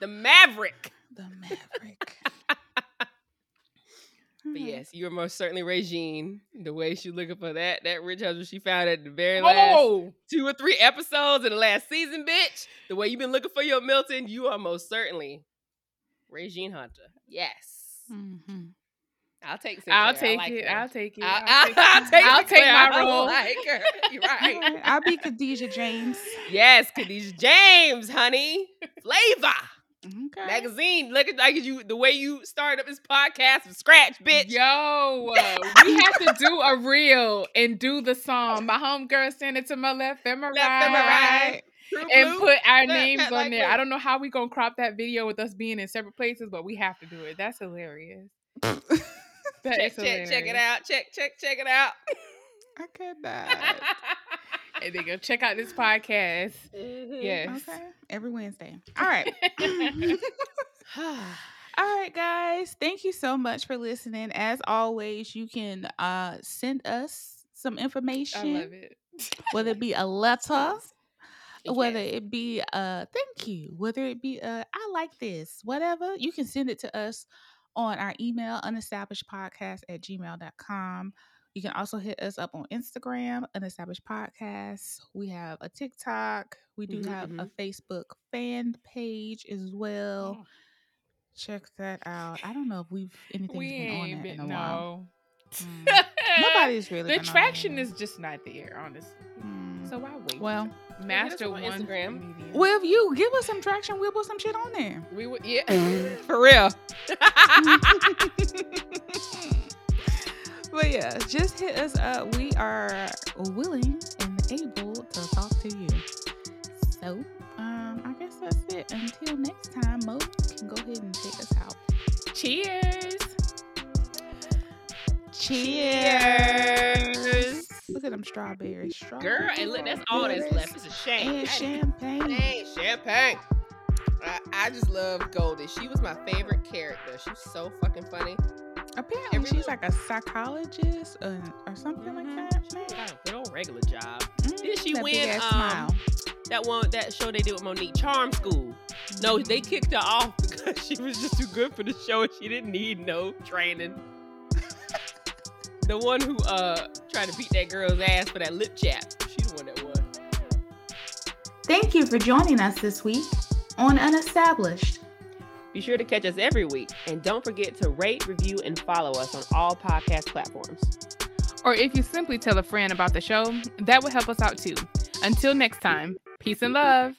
the Maverick. the Maverick. But Hmm. yes, you are most certainly Regine. The way she looking for that that rich husband she found at the very last whoa. two or three episodes of the last season, bitch. The way you've been looking for your Milton, you are most certainly Regine Hunter. Yes, Mhm. I'll take. Synclaire. I'll take like it. her. I'll take it. I'll, I'll I'll, take [LAUGHS] I'll take, I'll take Synclaire. my I role. like her. [LAUGHS] You're [LAUGHS] right. I'll be Khadijah James. yes, Khadijah James, honey. Flavor. Okay. Magazine. Look at like you the way you started up this podcast from scratch, bitch. Yo, uh, [LAUGHS] we have to do a reel and do the song. My homegirl sent it to my left and my Left and right. right. And put our Cut, names on like there. blue. I don't know how we gonna crop that video with us being in separate places, but we have to do it. That's hilarious. [LAUGHS] That is check, check, check it out. Check, check, check it out. [LAUGHS] I cannot. And then go check out this podcast. Mhm. Yes. Okay. Every Wednesday. All right. [LAUGHS] [LAUGHS] All right, guys. Thank you so much for listening. As always, you can uh send us some information. I love it. whether it be a [LAUGHS] letter, whether it be a thank you, whether it be a I like this, whatever, you can send it to us on our email, unestablishedpodcast at gmail.com. You can also hit us up on Instagram, Unestablished Podcast. We have a TikTok. We do Mhm, have a mhm. Facebook fan page as well. Oh. Check that out. I don't know if we've anything we been on ain't that in been a while. Mm. [LAUGHS] Nobody's really the been on traction there. is just not there, honestly. Mm. So I wait. well, master on one Instagram. comedian. well, if you give us some traction, we'll put some shit on there. we would, yeah. [LAUGHS] For real. [LAUGHS] but yeah, just hit us up. We are willing and able to talk to you. So, um, I guess that's it. Until next time, Mo can go ahead and take us out. Cheers. Cheers. Look at them strawberries. Strawberries. Girl, and look, that's all that's left. It's a shame. And champagne. Dang, champagne. I, I just love Goldie. She was my favorite character. She's so fucking funny. Apparently, Every she's like a psychologist or, or something like Mhm. that. She got a old regular job. Mm, Did she that win, um, smile. That one, that show they did with Monique, Charm School. No, they kicked her off [LAUGHS] because she was just too good for the show and she didn't need no training. [LAUGHS] the one who uh tried to beat that girl's ass for that lip chap. She the one that won. Thank you for joining us this week on Unestablished. Be sure to catch us every week and don't forget to rate, review, and follow us on all podcast platforms. Or if you simply tell a friend about the show, that would help us out too. Until next time, peace and love.